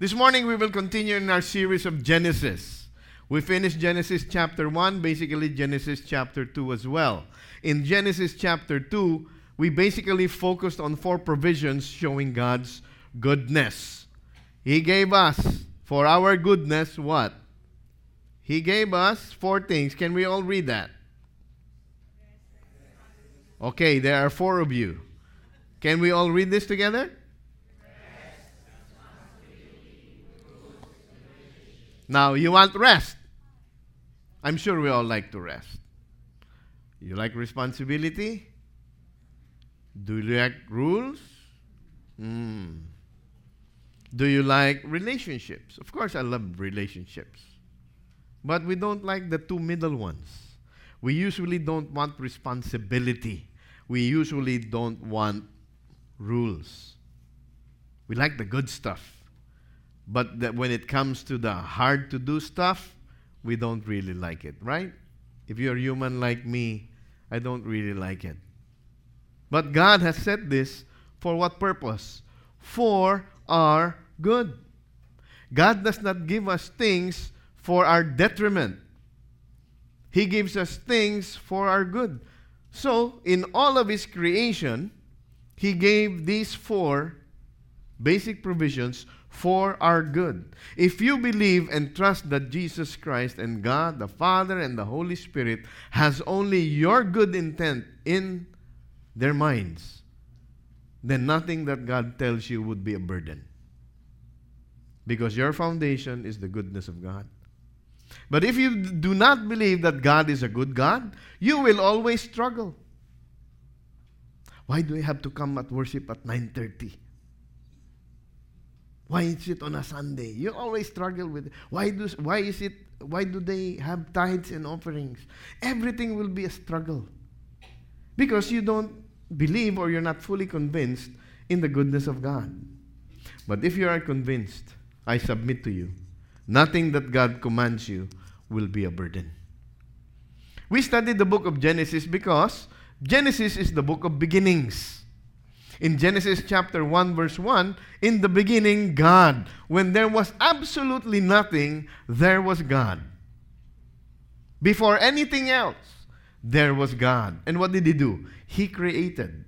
This morning we will continue in our series of Genesis. We finished Genesis chapter 1, basically Genesis chapter 2 as well. In Genesis chapter 2, we basically focused on four provisions showing God's goodness. He gave us, for our goodness, what? He gave us four things. Can we all read that? Okay, there are four of you. Can we all read this together? Now, you want rest. I'm sure we all like to rest. You like responsibility? Do you like rules? Mm. Do you like relationships? Of course, I love relationships. But we don't like the two middle ones. We usually don't want responsibility. We usually don't want rules. We like the good stuff. But that when it comes to the hard to do stuff, we don't really like it, right? If you're human like me, I don't really like it. But God has said this for what purpose? For our good. God does not give us things for our detriment. He gives us things for our good. So, in all of His creation, He gave these four basic provisions for our good. If you believe and trust that Jesus Christ and God, the Father, and the Holy Spirit has only your good intent in their minds, then nothing that God tells you would be a burden. Because your foundation is the goodness of God. But if you do not believe that God is a good God, you will always struggle. Why do I have to come at worship at 9:30? Why is it on a Sunday? You always struggle with it. Why do why is it why do they have tithes and offerings? Everything will be a struggle. Because you don't believe or you're not fully convinced in the goodness of God. But if you are convinced, I submit to you, nothing that God commands you will be a burden. We studied the book of Genesis because Genesis is the book of beginnings. In Genesis chapter 1, verse 1, in the beginning, God. When there was absolutely nothing, there was God. Before anything else, there was God. And what did He do? He created.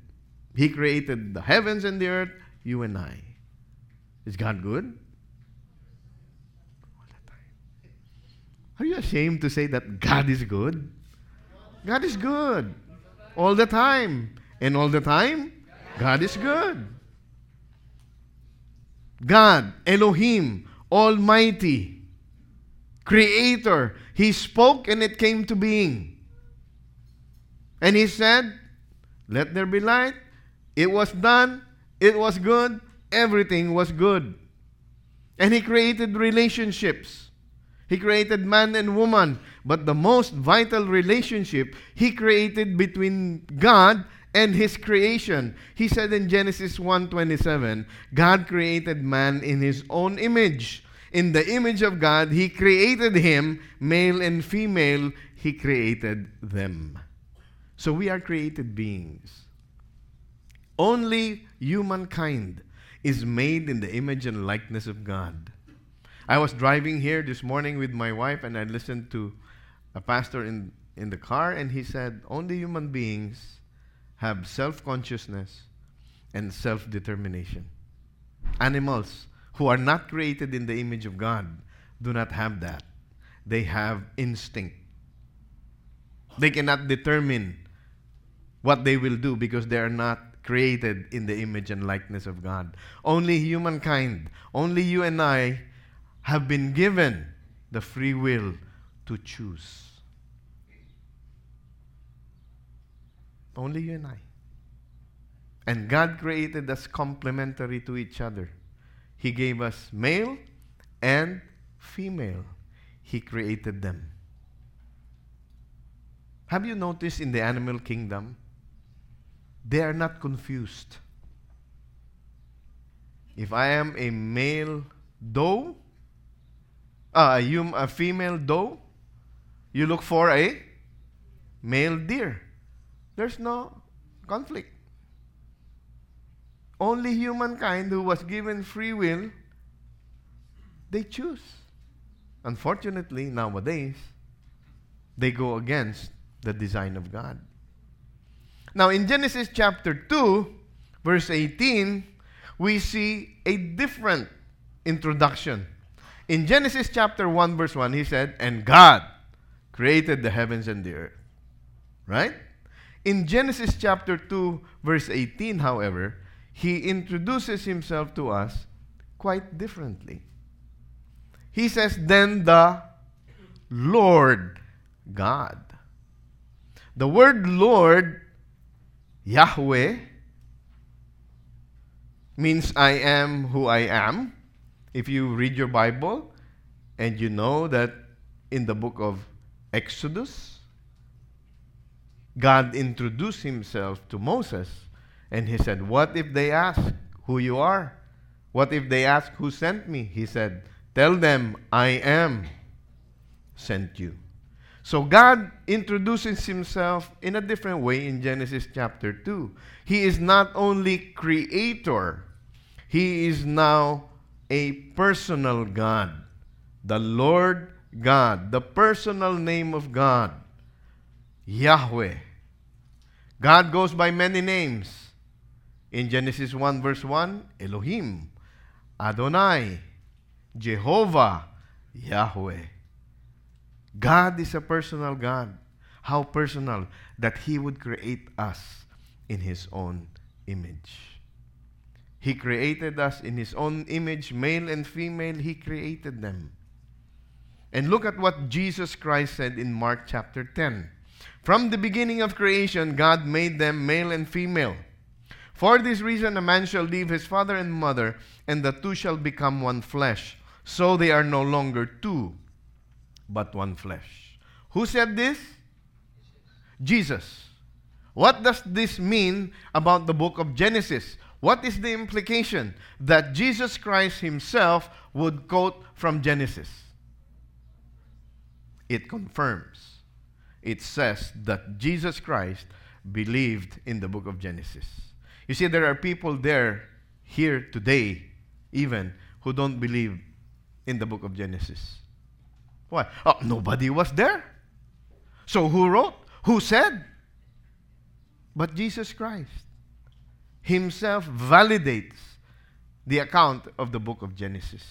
He created the heavens and the earth, you and I. Is God good? Are you ashamed to say that God is good? God is good. All the time. And all the time, God is good. God, Elohim, Almighty, Creator. He spoke and it came to being. And He said, Let there be light. It was done. It was good. Everything was good. And He created relationships. He created man and woman. But the most vital relationship He created between God and his creation. He said in Genesis 1:27, God created man in his own image. In the image of God, he created him, male and female, he created them. So we are created beings. Only humankind is made in the image and likeness of God. I was driving here this morning with my wife and I listened to a pastor in, in the car and he said, Only human beings have self consciousness and self determination. Animals who are not created in the image of God do not have that. They have instinct. They cannot determine what they will do because they are not created in the image and likeness of God. Only humankind, only you and I have been given the free will to choose. Only you and I. And God created us complementary to each other. He gave us male and female. He created them. Have you noticed in the animal kingdom? They are not confused. If I am a male doe, uh, you, a female doe, you look for a male deer. There's no conflict. Only humankind who was given free will they choose. Unfortunately, nowadays, they go against the design of God. Now, in Genesis chapter 2, verse 18, we see a different introduction. In Genesis chapter 1, verse 1, he said, And God created the heavens and the earth. Right? In Genesis chapter 2, verse 18, however, he introduces himself to us quite differently. He says, Then the Lord God. The word Lord, Yahweh, means I am who I am. If you read your Bible and you know that in the book of Exodus, God introduced himself to Moses and he said, What if they ask who you are? What if they ask who sent me? He said, Tell them, I am sent you. So God introduces himself in a different way in Genesis chapter 2. He is not only creator, he is now a personal God. The Lord God, the personal name of God, Yahweh. God goes by many names. In Genesis 1, verse 1, Elohim, Adonai, Jehovah, Yahweh. God is a personal God. How personal that He would create us in His own image. He created us in His own image, male and female, He created them. And look at what Jesus Christ said in Mark chapter 10. From the beginning of creation, God made them male and female. For this reason, a man shall leave his father and mother, and the two shall become one flesh. So they are no longer two, but one flesh. Who said this? Jesus. What does this mean about the book of Genesis? What is the implication? That Jesus Christ himself would quote from Genesis. It confirms. It says that Jesus Christ believed in the book of Genesis. You see, there are people there, here today, even, who don't believe in the book of Genesis. Why? Oh, nobody was there. So who wrote? Who said? But Jesus Christ himself validates the account of the book of Genesis.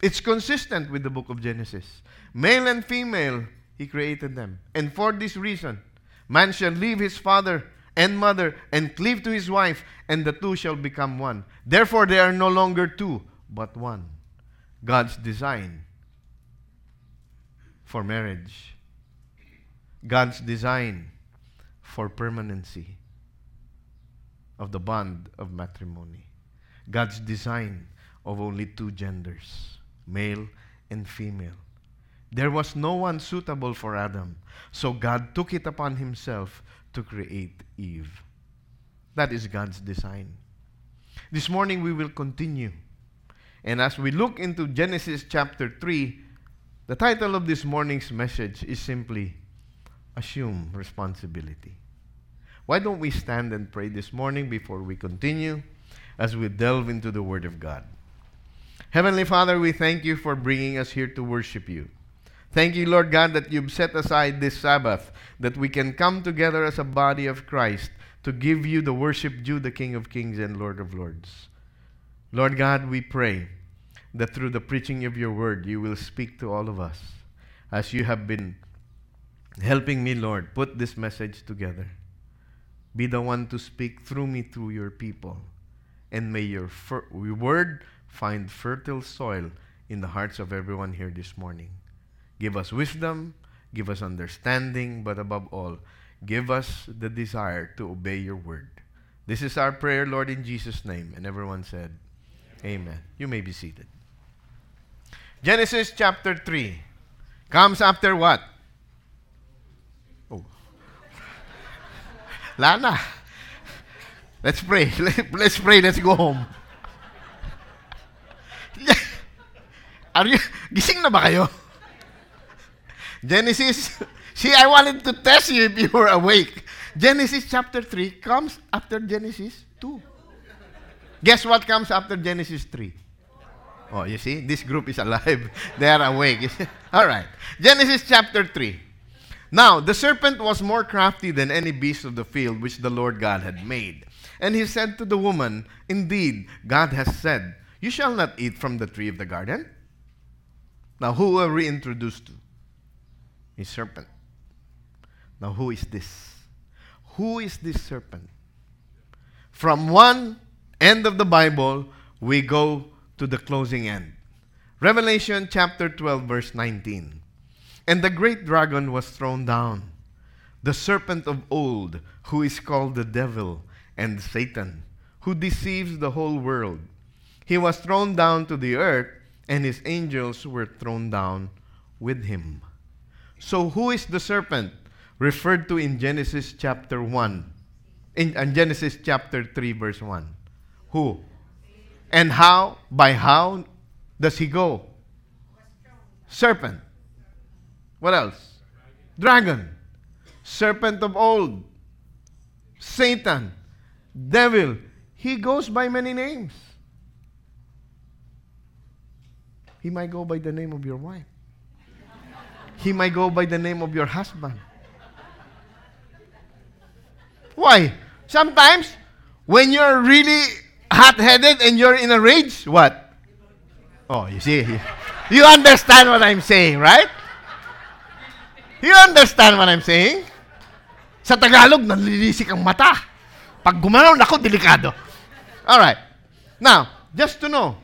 It's consistent with the book of Genesis. Male and female, he created them. And for this reason, man shall leave his father and mother and cleave to his wife, and the two shall become one. Therefore, they are no longer two, but one. God's design for marriage, God's design for permanency of the bond of matrimony, God's design of only two genders, male and female. There was no one suitable for Adam, so God took it upon himself to create Eve. That is God's design. This morning we will continue. And as we look into Genesis chapter 3, the title of this morning's message is simply Assume Responsibility. Why don't we stand and pray this morning before we continue as we delve into the Word of God? Heavenly Father, we thank you for bringing us here to worship you. Thank you, Lord God, that you've set aside this Sabbath, that we can come together as a body of Christ to give you the worship due the King of Kings and Lord of Lords. Lord God, we pray that through the preaching of your word, you will speak to all of us as you have been helping me, Lord, put this message together. Be the one to speak through me through your people. And may your word find fertile soil in the hearts of everyone here this morning. Give us wisdom, give us understanding, but above all, give us the desire to obey your word. This is our prayer, Lord, in Jesus' name. And everyone said, Amen. Amen. You may be seated. Genesis chapter 3 comes after what? Oh. Lana. Let's pray. Let's pray. Let's go home. Are you, gising na ba kayo? Genesis, see, I wanted to test you if you were awake. Genesis chapter 3 comes after Genesis 2. Guess what comes after Genesis 3? Oh, you see? This group is alive. they are awake. All right. Genesis chapter 3. Now, the serpent was more crafty than any beast of the field which the Lord God had made. And he said to the woman, Indeed, God has said, You shall not eat from the tree of the garden. Now, who are we introduced to? A serpent. Now, who is this? Who is this serpent? From one end of the Bible, we go to the closing end. Revelation chapter 12, verse 19. And the great dragon was thrown down, the serpent of old, who is called the devil and Satan, who deceives the whole world. He was thrown down to the earth, and his angels were thrown down with him. So, who is the serpent referred to in Genesis chapter 1? In, in Genesis chapter 3, verse 1. Who? And how? By how does he go? Serpent. What else? Dragon. Serpent of old. Satan. Devil. He goes by many names. He might go by the name of your wife. He might go by the name of your husband. Why? Sometimes, when you're really hot headed and you're in a rage, what? Oh, you see, you understand what I'm saying, right? You understand what I'm saying? Sa Tagalog, nanlilisik ang mata. Pag gumalaw, nako, delikado. All right. Now, just to know,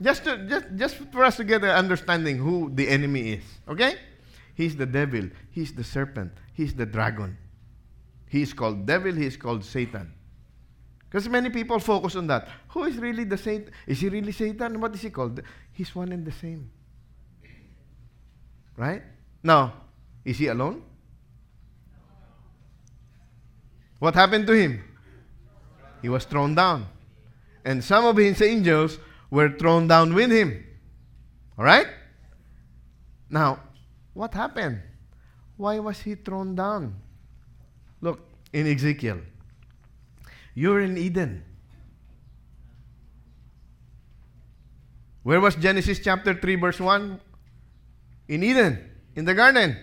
just, to, just, just for us to get an understanding who the enemy is, okay? He's the devil. He's the serpent. He's the dragon. He's called devil. He's called Satan. Because many people focus on that. Who is really the Satan? Is he really Satan? What is he called? He's one and the same. Right? Now, is he alone? What happened to him? He was thrown down. And some of his angels were thrown down with him. All right? Now, what happened? Why was he thrown down? Look in Ezekiel. You're in Eden. Where was Genesis chapter 3, verse 1? In Eden, in the garden.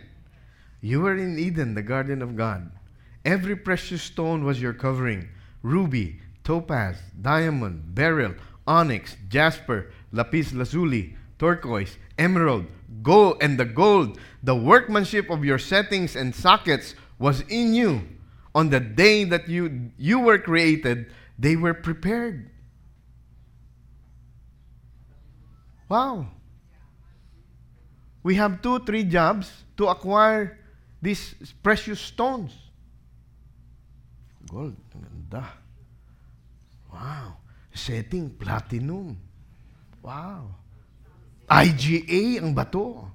You were in Eden, the garden of God. Every precious stone was your covering ruby, topaz, diamond, beryl, onyx, jasper, lapis lazuli, turquoise, emerald, gold, and the gold, the workmanship of your settings and sockets was in you. On the day that you, you were created, they were prepared. Wow. We have two, three jobs to acquire these precious stones. Gold, ganda. Wow. Setting, platinum. Wow. IGA ang bato.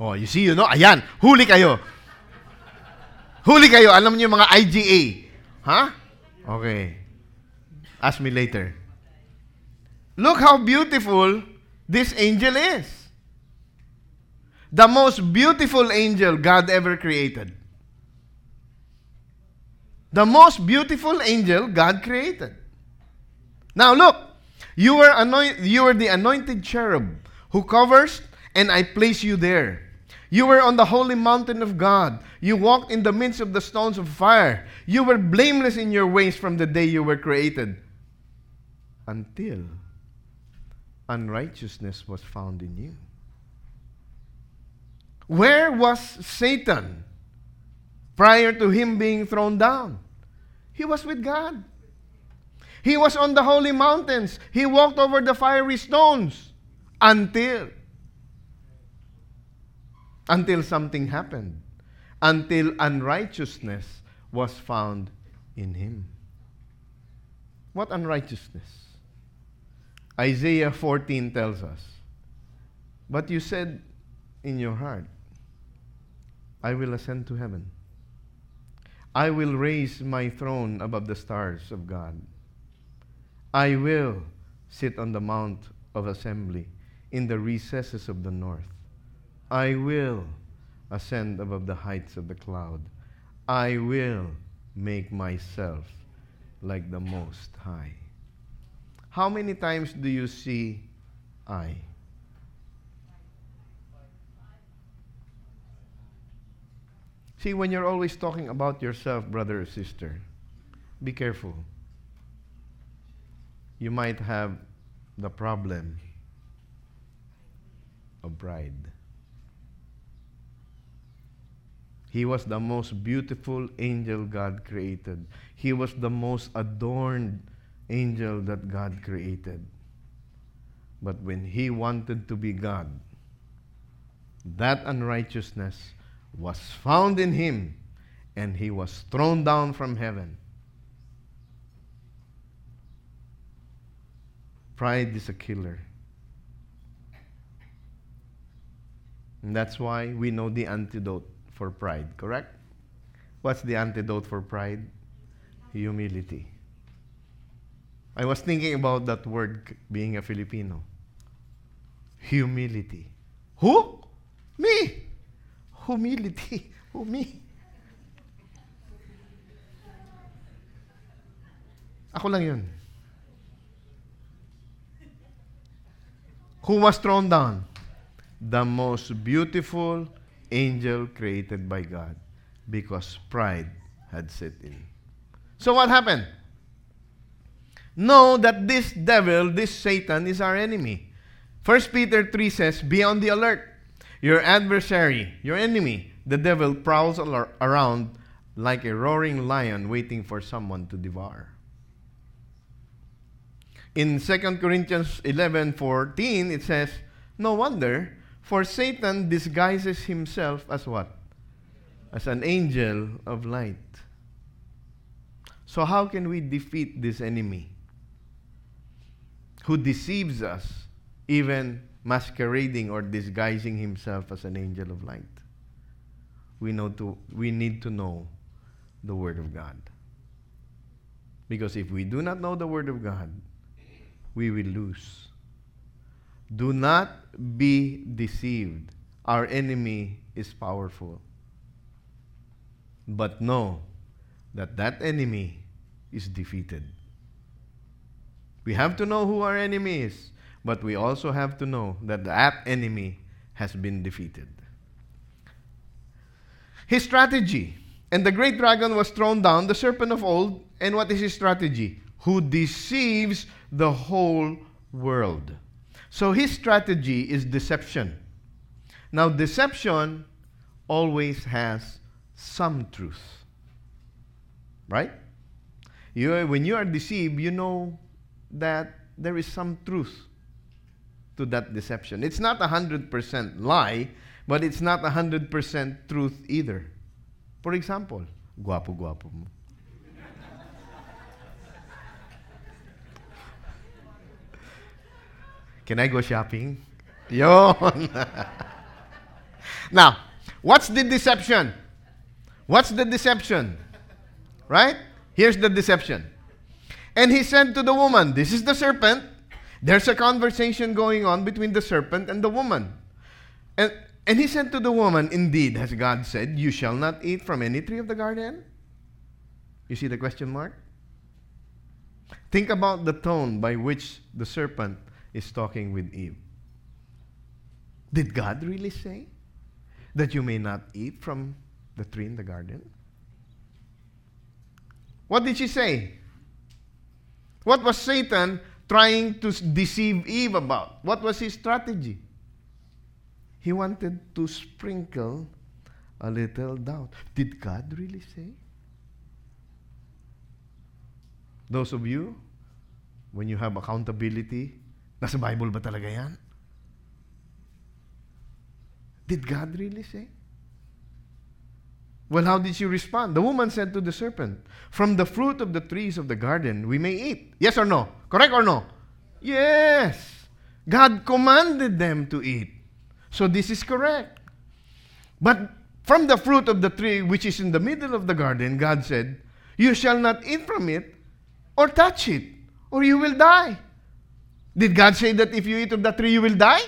Oh, you see, you know, ayan, huli kayo. Huli kayo, alam niyo mga IGA. Ha? Huh? Okay. Ask me later. Look how beautiful this angel is. The most beautiful angel God ever created. The most beautiful angel God created. Now look, you were anoint, you were the anointed cherub who covers, and I place you there. You were on the holy mountain of God. You walked in the midst of the stones of fire. You were blameless in your ways from the day you were created until unrighteousness was found in you. Where was Satan prior to him being thrown down? He was with God. He was on the holy mountains. He walked over the fiery stones until until something happened. Until unrighteousness was found in him. What unrighteousness? Isaiah 14 tells us, But you said in your heart, I will ascend to heaven. I will raise my throne above the stars of God. I will sit on the mount of assembly in the recesses of the north. I will ascend above the heights of the cloud. I will make myself like the Most High. How many times do you see I. See, when you're always talking about yourself, brother or sister, be careful. You might have the problem of pride. He was the most beautiful angel God created. He was the most adorned angel that God created. But when he wanted to be God, that unrighteousness was found in him and he was thrown down from heaven. Pride is a killer. And that's why we know the antidote for pride, correct? What's the antidote for pride? Humility. I was thinking about that word being a Filipino. Humility. Who? Me. Humility. Who me? Ako lang yun. Who was thrown down? The most beautiful angel created by God because pride had set in. So what happened? Know that this devil, this Satan, is our enemy. 1 Peter 3 says, Be on the alert. Your adversary, your enemy, the devil, prowls around like a roaring lion waiting for someone to devour. In 2 Corinthians 11 14, it says, No wonder, for Satan disguises himself as what? As an angel of light. So, how can we defeat this enemy who deceives us, even masquerading or disguising himself as an angel of light? We, know to, we need to know the Word of God. Because if we do not know the Word of God, we will lose. Do not be deceived. Our enemy is powerful. But know that that enemy is defeated. We have to know who our enemy is, but we also have to know that that enemy has been defeated. His strategy. And the great dragon was thrown down, the serpent of old. And what is his strategy? Who deceives the whole world. So his strategy is deception. Now, deception always has some truth. Right? You, when you are deceived, you know that there is some truth to that deception. It's not a 100% lie, but it's not a 100% truth either. For example, guapo-guapo mo. Can I go shopping? Yon. now, what's the deception? What's the deception? Right? Here's the deception. And he said to the woman, This is the serpent. There's a conversation going on between the serpent and the woman. And, and he said to the woman, Indeed, has God said, You shall not eat from any tree of the garden? You see the question mark? Think about the tone by which the serpent is talking with Eve. Did God really say that you may not eat from the tree in the garden? What did she say? What was Satan trying to deceive Eve about? What was his strategy? He wanted to sprinkle a little doubt. Did God really say? Those of you, when you have accountability, Nasa Bible ba talaga yan? Did God really say? Well, how did she respond? The woman said to the serpent, From the fruit of the trees of the garden we may eat. Yes or no? Correct or no? Yes. God commanded them to eat. So this is correct. But from the fruit of the tree which is in the middle of the garden, God said, You shall not eat from it or touch it, or you will die. Did God say that if you eat of that tree, you will die?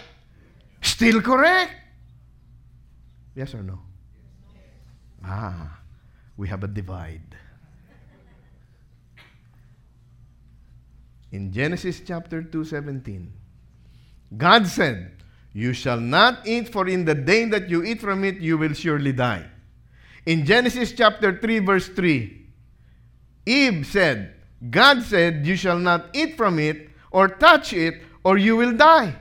Still correct. Yes or no? Ah, we have a divide. In Genesis chapter 2:17, God said, You shall not eat, for in the day that you eat from it, you will surely die. In Genesis chapter 3, verse 3, Eve said, God said, You shall not eat from it or touch it, or you will die.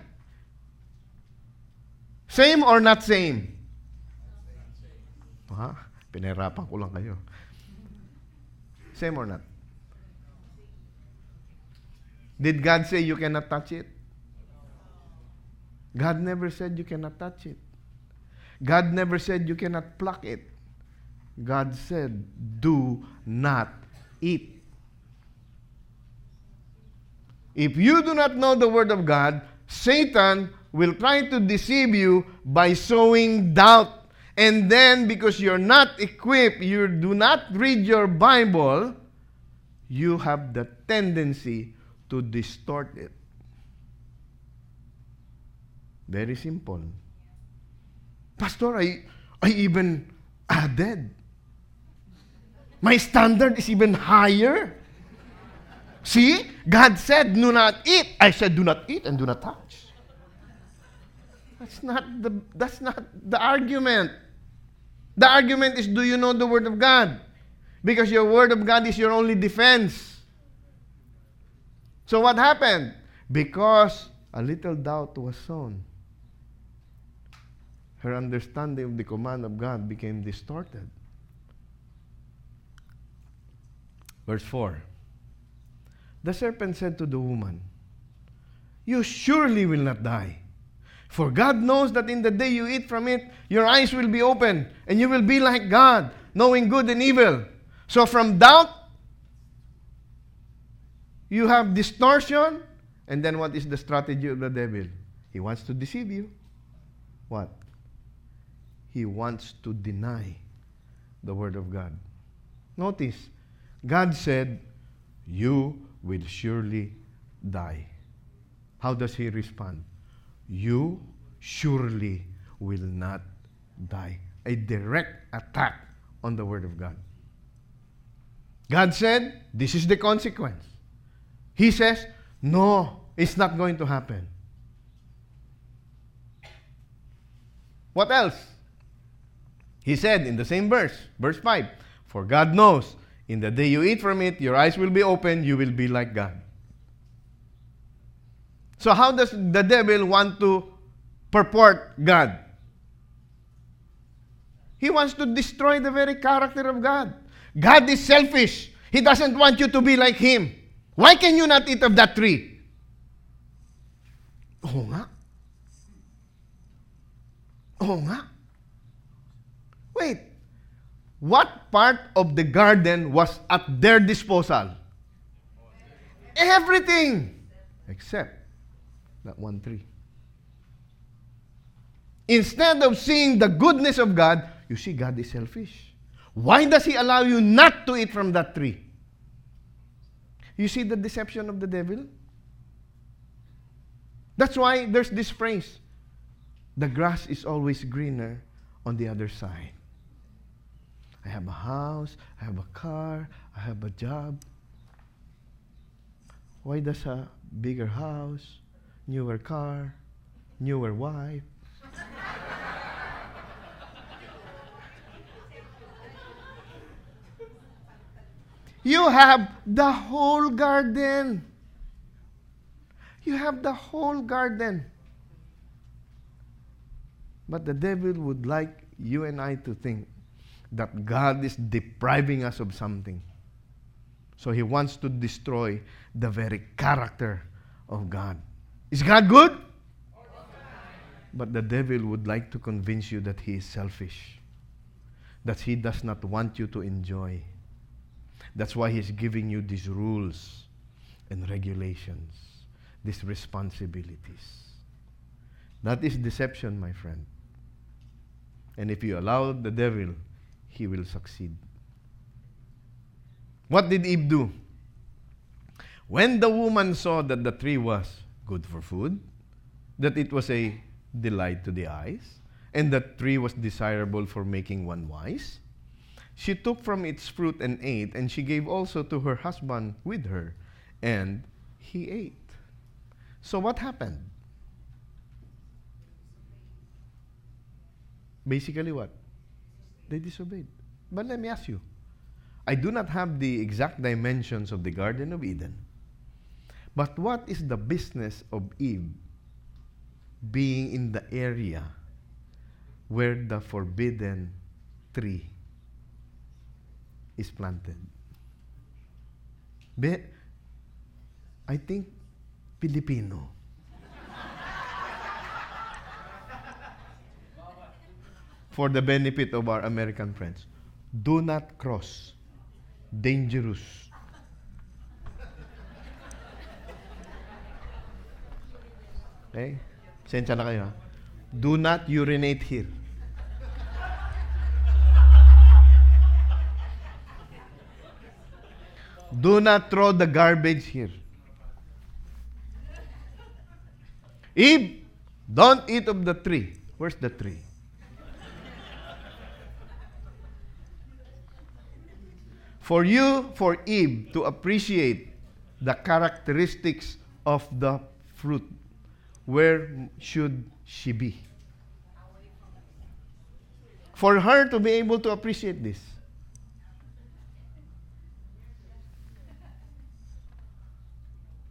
Same or not same? Ha? Pinahirapan ko lang kayo. Same or not? Did God say you cannot touch it? God never said you cannot touch it. God never said you cannot pluck it. God said, do not eat. If you do not know the Word of God, Satan will try to deceive you by sowing doubt. And then, because you're not equipped, you do not read your Bible, you have the tendency to distort it. Very simple. Pastor, I, I even added. My standard is even higher. See, God said, do not eat. I said, do not eat and do not touch. That's not the, that's not the argument. The argument is, do you know the Word of God? Because your Word of God is your only defense. So what happened? Because a little doubt was sown, her understanding of the command of God became distorted. Verse 4 The serpent said to the woman, You surely will not die. For God knows that in the day you eat from it, your eyes will be open, and you will be like God, knowing good and evil. So from doubt, you have distortion, and then what is the strategy of the devil? He wants to deceive you. What? He wants to deny the Word of God. Notice, God said, You will surely die. How does he respond? You surely will not die. A direct attack on the Word of God. God said, This is the consequence. He says, No, it's not going to happen. What else? He said in the same verse, verse 5 For God knows in the day you eat from it, your eyes will be opened, you will be like God. So, how does the devil want to purport God? He wants to destroy the very character of God. God is selfish. He doesn't want you to be like Him. Why can you not eat of that tree? Oo nga. Oo nga. Wait. What part of the garden was at their disposal? Everything except that one tree. Instead of seeing the goodness of God, you see God is selfish. Why does He allow you not to eat from that tree? You see the deception of the devil? That's why there's this phrase the grass is always greener on the other side. I have a house, I have a car, I have a job. Why does a bigger house, newer car, newer wife? you have the whole garden. You have the whole garden. But the devil would like you and I to think that God is depriving us of something. So he wants to destroy the very character of God. Is God good? But the devil would like to convince you that he is selfish, that he does not want you to enjoy. That's why he's giving you these rules and regulations, these responsibilities. That is deception, my friend. And if you allow the devil he will succeed. What did Eve do? When the woman saw that the tree was good for food, that it was a delight to the eyes, and that tree was desirable for making one wise, she took from its fruit and ate, and she gave also to her husband with her, and he ate. So what happened? Basically, what? They disobeyed. But let me ask you I do not have the exact dimensions of the Garden of Eden. But what is the business of Eve being in the area where the forbidden tree is planted? I think Filipino. For the benefit of our American friends, do not cross. Dangerous. Okay? Sensya na kayo ha? Do not urinate here. Do not throw the garbage here. Eve, don't eat of the tree. Where's the tree? For you, for Eve, to appreciate the characteristics of the fruit, where should she be? For her to be able to appreciate this.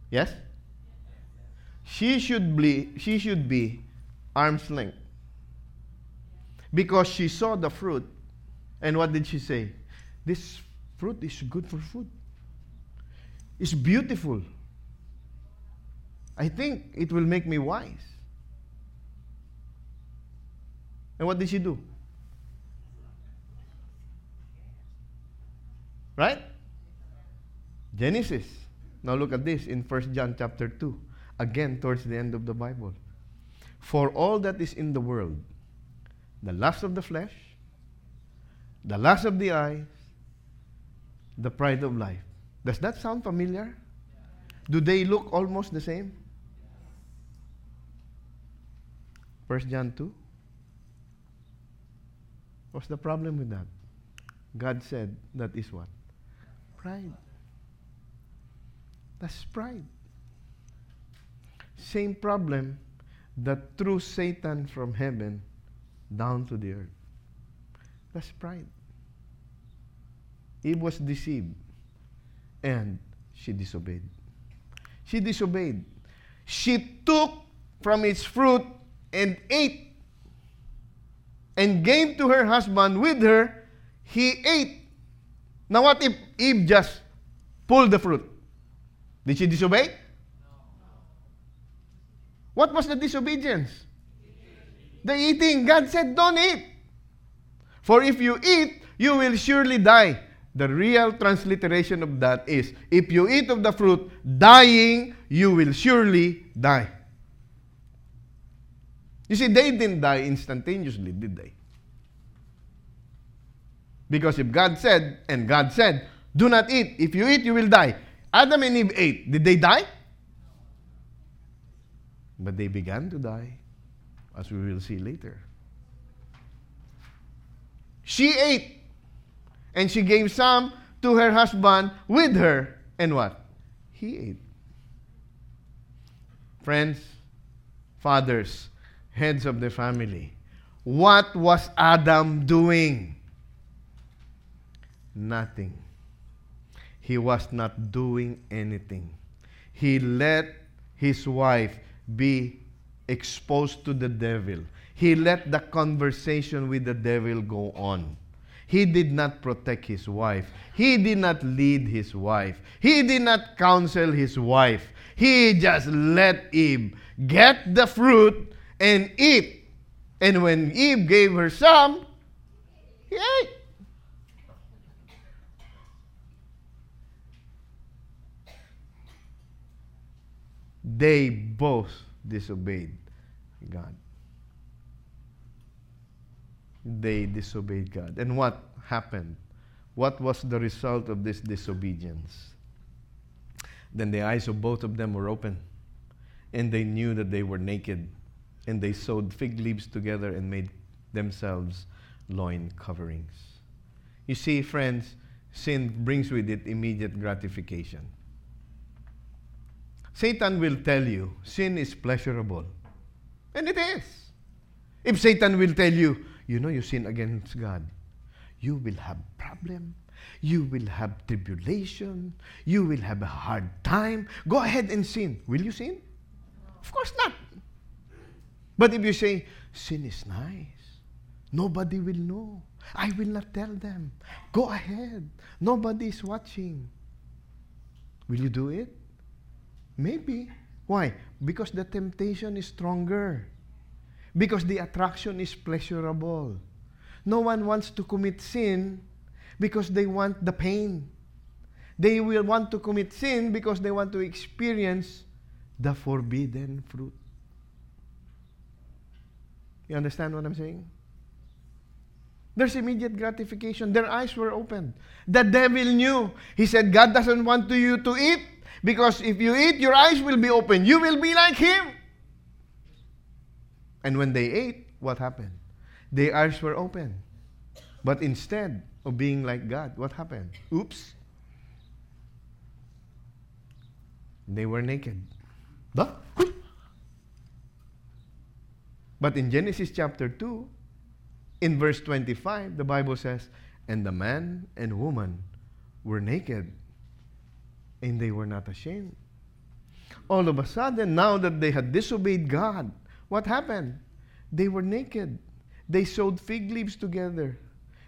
Yes? She should be, she should be arm's length. Because she saw the fruit, and what did she say? This fruit is good for food. It's beautiful. I think it will make me wise. And what did she do? Right? Genesis. Now look at this in 1 John chapter 2. Again, towards the end of the Bible. For all that is in the world, the lust of the flesh, the lust of the eyes, the pride of life. Does that sound familiar? Do they look almost the same? 1 John 2. What's the problem with that? God said that is what? Pride. That's pride. Same problem that threw Satan from heaven down to the earth. That's pride. Eve was deceived and she disobeyed. She disobeyed. She took from its fruit and ate and gave to her husband with her. He ate. Now, what if Eve just pulled the fruit? Did she disobey? What was the disobedience? The eating. God said, Don't eat. For if you eat, you will surely die. The real transliteration of that is if you eat of the fruit, dying, you will surely die. You see, they didn't die instantaneously, did they? Because if God said, and God said, do not eat. If you eat, you will die. Adam and Eve ate. Did they die? But they began to die, as we will see later. She ate and she gave some to her husband with her. And what? He ate. Friends, fathers, heads of the family, what was Adam doing? Nothing. He was not doing anything. He let his wife be exposed to the devil. He let the conversation with the devil go on. He did not protect his wife. He did not lead his wife. He did not counsel his wife. He just let Eve get the fruit and eat. And when Eve gave her some, he ate. They both disobeyed God they disobeyed God. And what happened? What was the result of this disobedience? Then the eyes of both of them were open, and they knew that they were naked, and they sewed fig leaves together and made themselves loin coverings. You see, friends, sin brings with it immediate gratification. Satan will tell you sin is pleasurable. And it is. If Satan will tell you you know you sin against God, you will have problem. You will have tribulation. You will have a hard time. Go ahead and sin. Will you sin? Of course not. But if you say, sin is nice, nobody will know. I will not tell them. Go ahead. Nobody is watching. Will you do it? Maybe. Why? Because the temptation is stronger. Because the attraction is pleasurable. No one wants to commit sin because they want the pain. They will want to commit sin because they want to experience the forbidden fruit. You understand what I'm saying? There's immediate gratification. Their eyes were opened. The devil knew. He said, God doesn't want you to eat because if you eat, your eyes will be open. You will be like him. And when they ate, what happened? Their eyes were open. But instead of being like God, what happened? Oops. They were naked. But in Genesis chapter 2, in verse 25, the Bible says, And the man and woman were naked, and they were not ashamed. All of a sudden, now that they had disobeyed God, what happened? They were naked. They sewed fig leaves together.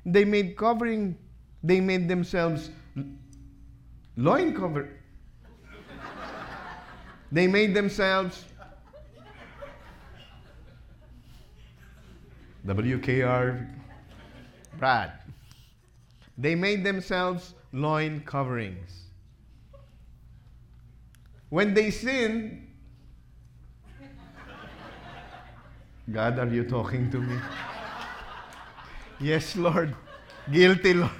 They made covering, they made themselves loin cover. they made themselves WKR Brad. They made themselves loin coverings. When they sinned, God, are you talking to me? yes, Lord. Guilty, Lord.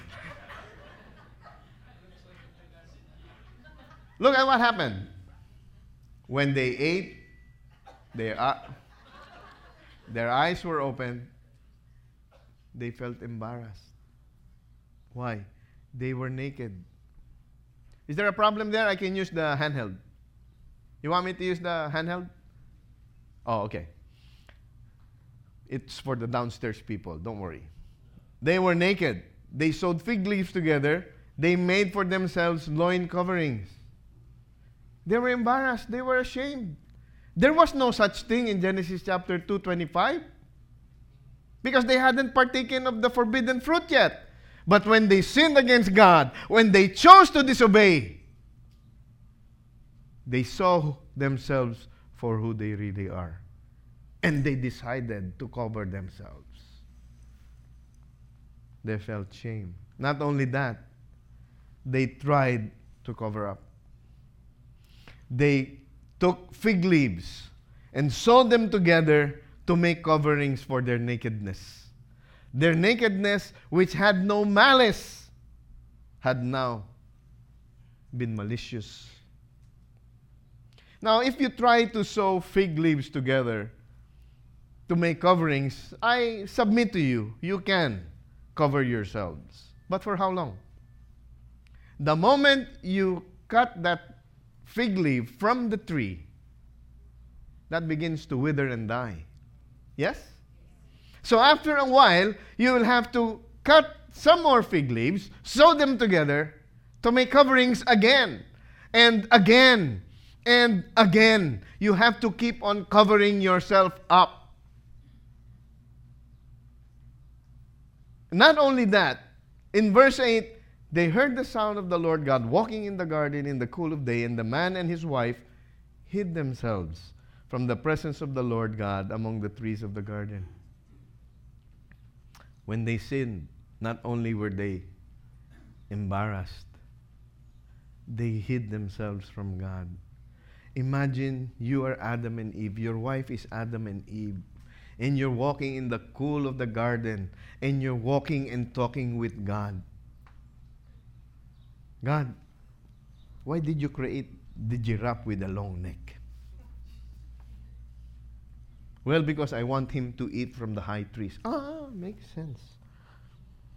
Look at what happened. When they ate, their, uh, their eyes were open. They felt embarrassed. Why? They were naked. Is there a problem there? I can use the handheld. You want me to use the handheld? Oh, okay. It's for the downstairs people. Don't worry. They were naked. They sewed fig leaves together. They made for themselves loin coverings. They were embarrassed. They were ashamed. There was no such thing in Genesis chapter 2:25 because they hadn't partaken of the forbidden fruit yet. But when they sinned against God, when they chose to disobey, they saw themselves for who they really are. And they decided to cover themselves. They felt shame. Not only that, they tried to cover up. They took fig leaves and sewed them together to make coverings for their nakedness. Their nakedness, which had no malice, had now been malicious. Now, if you try to sew fig leaves together to make coverings, I submit to you, you can cover yourselves. But for how long? The moment you cut that fig leaf from the tree, that begins to wither and die. Yes? So after a while, you will have to cut some more fig leaves, sew them together to make coverings again and again and again. You have to keep on covering yourself up. Not only that, in verse 8, they heard the sound of the Lord God walking in the garden in the cool of day, and the man and his wife hid themselves from the presence of the Lord God among the trees of the garden. When they sinned, not only were they embarrassed, they hid themselves from God. Imagine you are Adam and Eve, your wife is Adam and Eve, and you're walking in the cool of the garden, and you're walking and talking with God. God, why did you create the giraffe with a long neck? Well, because I want him to eat from the high trees. Ah, makes sense.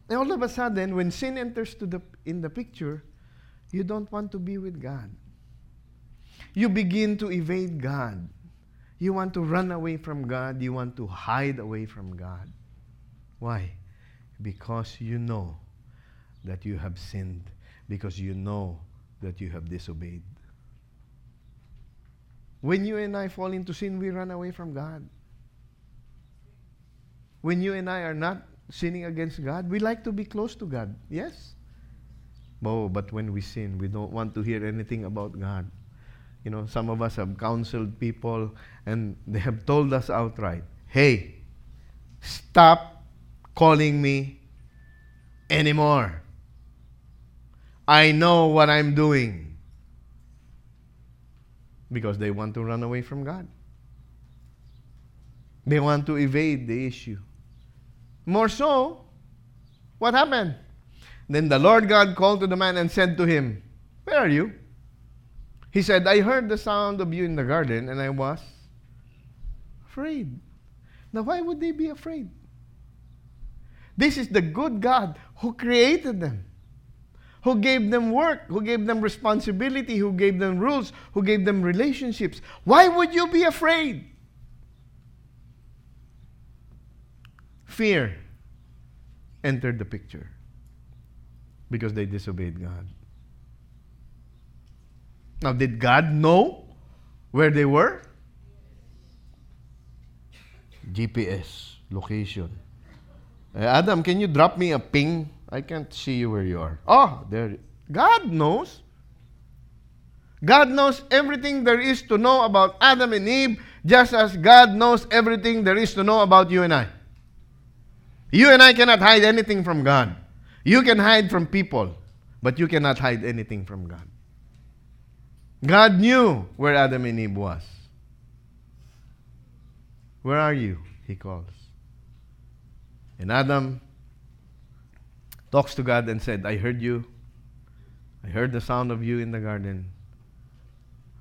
And all of a sudden, when sin enters to the, in the picture, you don't want to be with God. You begin to evade God. You want to run away from God. You want to hide away from God. Why? Because you know that you have sinned, because you know that you have disobeyed. When you and I fall into sin, we run away from God. When you and I are not sinning against God, we like to be close to God. Yes? Oh, but when we sin, we don't want to hear anything about God. You know, some of us have counseled people and they have told us outright, hey, stop calling me anymore. I know what I'm doing. Because they want to run away from God. They want to evade the issue. More so, what happened? Then the Lord God called to the man and said to him, Where are you? He said, I heard the sound of you in the garden and I was afraid. Now, why would they be afraid? This is the good God who created them, who gave them work, who gave them responsibility, who gave them rules, who gave them relationships. Why would you be afraid? Fear entered the picture because they disobeyed God. Now, did God know where they were? GPS, location. Uh, Adam, can you drop me a ping? I can't see you where you are. Oh, there. God knows. God knows everything there is to know about Adam and Eve, just as God knows everything there is to know about you and I. You and I cannot hide anything from God. You can hide from people, but you cannot hide anything from God. God knew where Adam and Eve was. Where are you? He calls. And Adam talks to God and said, I heard you. I heard the sound of you in the garden.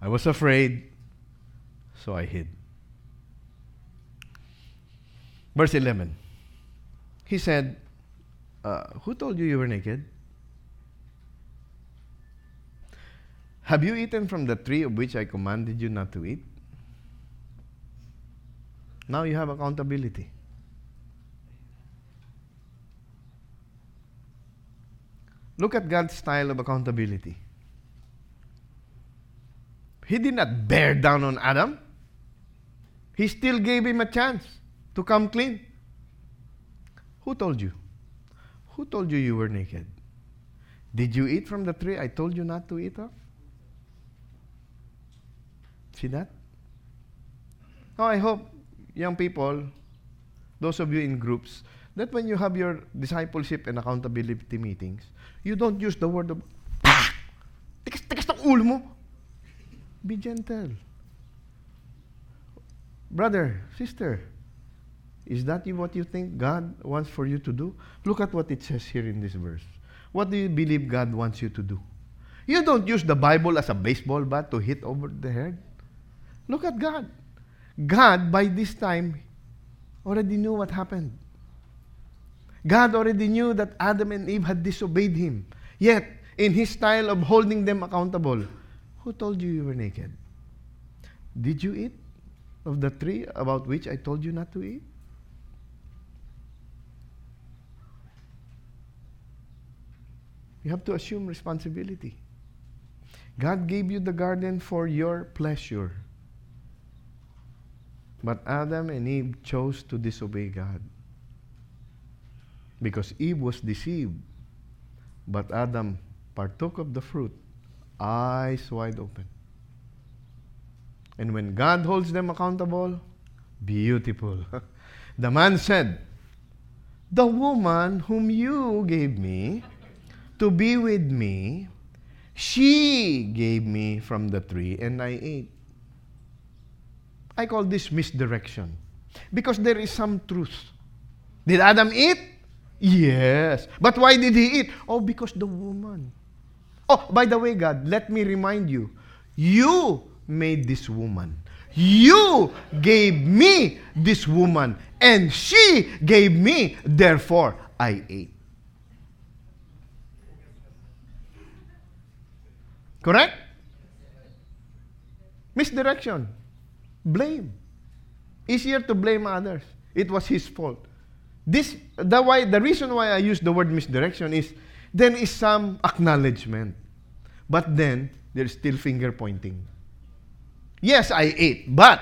I was afraid, so I hid. Verse 11. He said, uh, Who told you you were naked? Have you eaten from the tree of which I commanded you not to eat? Now you have accountability. Look at God's style of accountability. He did not bear down on Adam. He still gave him a chance to come clean. Who told you? Who told you you were naked? Did you eat from the tree I told you not to eat of? See that? Now, I hope, young people, those of you in groups, that when you have your discipleship and accountability meetings, you don't use the word of, Pah! Tikas, tikas ng ulo mo. Be gentle. Brother, sister, is that what you think God wants for you to do? Look at what it says here in this verse. What do you believe God wants you to do? You don't use the Bible as a baseball bat to hit over the head. Look at God. God, by this time, already knew what happened. God already knew that Adam and Eve had disobeyed Him. Yet, in His style of holding them accountable, who told you you were naked? Did you eat of the tree about which I told you not to eat? You have to assume responsibility. God gave you the garden for your pleasure. But Adam and Eve chose to disobey God. Because Eve was deceived. But Adam partook of the fruit, eyes wide open. And when God holds them accountable, beautiful. the man said, The woman whom you gave me to be with me, she gave me from the tree and I ate. I call this misdirection. Because there is some truth. Did Adam eat? Yes. But why did he eat? Oh, because the woman. Oh, by the way, God, let me remind you. You made this woman. You gave me this woman. And she gave me. Therefore, I ate. Correct? Misdirection. Blame. Easier to blame others. It was his fault. This the why the reason why I use the word misdirection is there is some acknowledgement. But then there's still finger pointing. Yes, I ate, but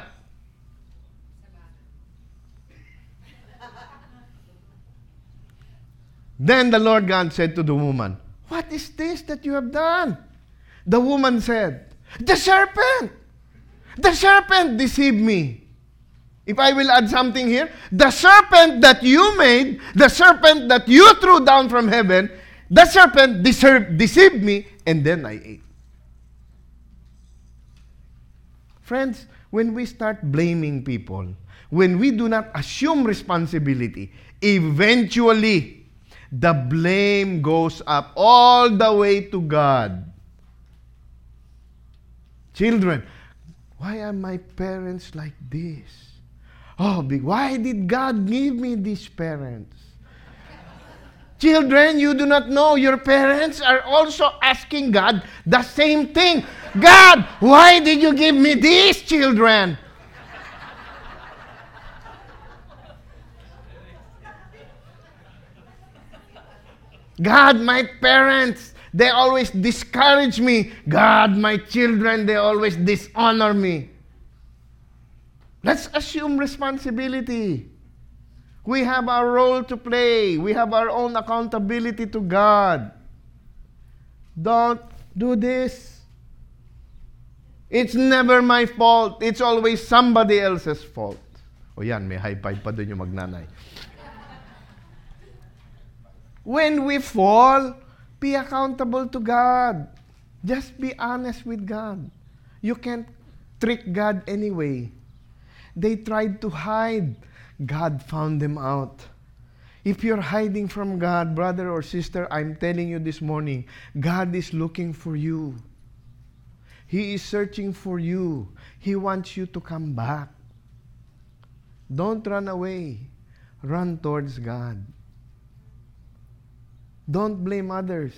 Then the Lord God said to the woman, What is this that you have done? The woman said, The serpent! The serpent deceived me. If I will add something here, the serpent that you made, the serpent that you threw down from heaven, the serpent deceived me, and then I ate. Friends, when we start blaming people, when we do not assume responsibility, eventually the blame goes up all the way to God. Children, why are my parents like this? Oh, why did God give me these parents? Children, you do not know your parents are also asking God the same thing. God, why did you give me these children? God, my parents, they always discourage me. God, my children, they always dishonor me. Let's assume responsibility. We have our role to play. We have our own accountability to God. Don't do this. It's never my fault. It's always somebody else's fault. O yan, may high five pa doon yung magnanay. When we fall, be accountable to God. Just be honest with God. You can't trick God anyway. They tried to hide. God found them out. If you're hiding from God, brother or sister, I'm telling you this morning, God is looking for you. He is searching for you. He wants you to come back. Don't run away. Run towards God. Don't blame others.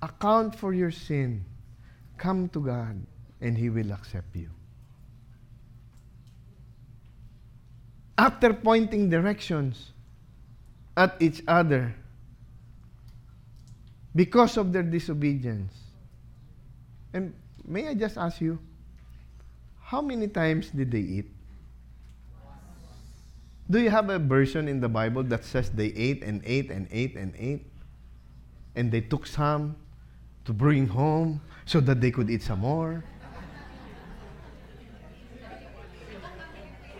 Account for your sin. Come to God, and He will accept you. After pointing directions at each other, because of their disobedience, and may I just ask you, how many times did they eat? Do you have a version in the Bible that says they ate and ate and ate and ate? And they took some to bring home so that they could eat some more.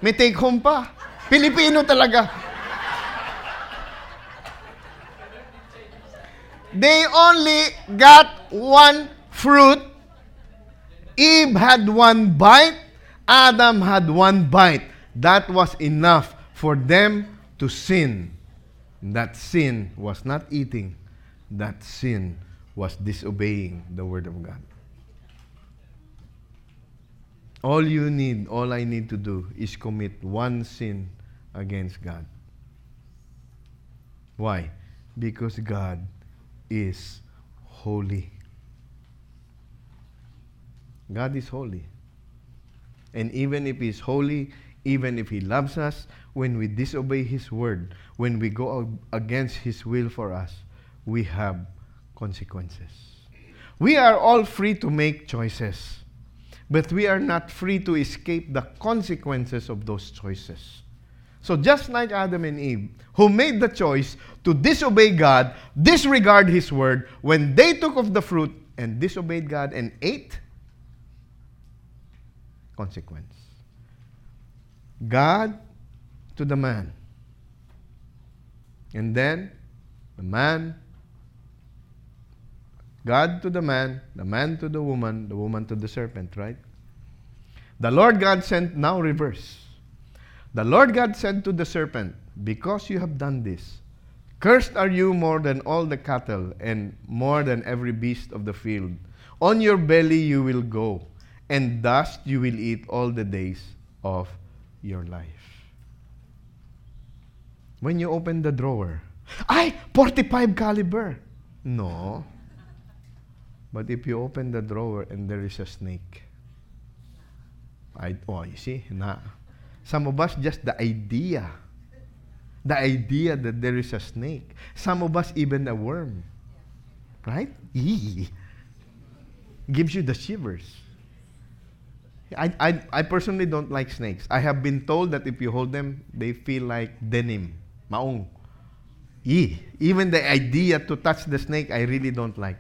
May take home pa. Pilipino talaga. They only got one fruit. Eve had one bite. Adam had one bite. That was enough for them to sin. That sin was not eating, that sin was disobeying the Word of God. All you need, all I need to do is commit one sin against God. Why? Because God is holy. God is holy. And even if He's holy, even if He loves us, when we disobey His word, when we go against His will for us, we have consequences. We are all free to make choices, but we are not free to escape the consequences of those choices. So, just like Adam and Eve, who made the choice to disobey God, disregard His word, when they took of the fruit and disobeyed God and ate, consequence. God to the man. And then the man God to the man, the man to the woman, the woman to the serpent, right? The Lord God sent, now reverse. The Lord God said to the serpent, Because you have done this, cursed are you more than all the cattle and more than every beast of the field. On your belly you will go, and dust you will eat all the days of your life. When you open the drawer, I 45 caliber. No. But if you open the drawer and there is a snake, I, oh, you see, na. Some of us, just the idea, The idea that there is a snake. Some of us, even a worm. Right? Eee. Gives you the shivers. I, I, I personally don't like snakes. I have been told that if you hold them, they feel like denim. Maong. Eee. Even the idea to touch the snake, I really don't like.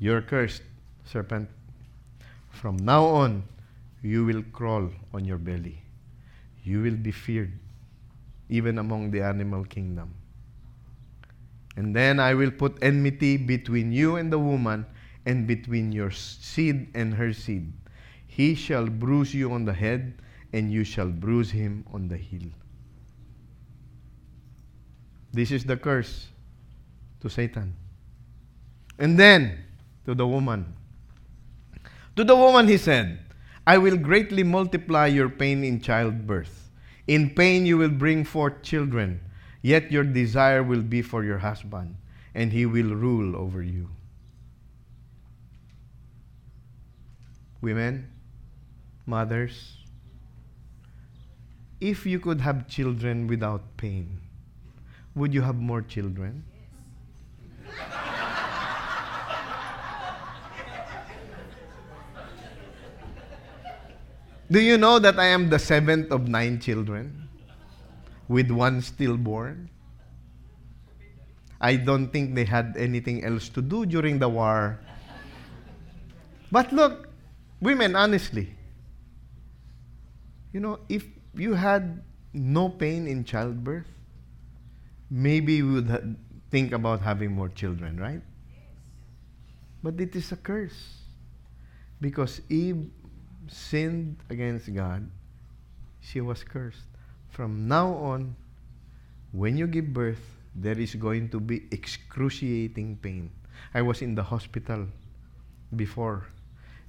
You're cursed, serpent. From now on, you will crawl on your belly. You will be feared, even among the animal kingdom. And then I will put enmity between you and the woman, and between your seed and her seed. He shall bruise you on the head, and you shall bruise him on the heel. This is the curse to Satan. And then to the woman. To the woman, he said, I will greatly multiply your pain in childbirth. In pain you will bring forth children, yet your desire will be for your husband, and he will rule over you. Women, mothers, if you could have children without pain, would you have more children? Do you know that I am the seventh of nine children with one stillborn? I don't think they had anything else to do during the war. But look, women, honestly, you know, if you had no pain in childbirth, maybe you would ha- think about having more children, right? But it is a curse. Because Eve sinned against God, she was cursed. From now on, when you give birth, there is going to be excruciating pain. I was in the hospital before.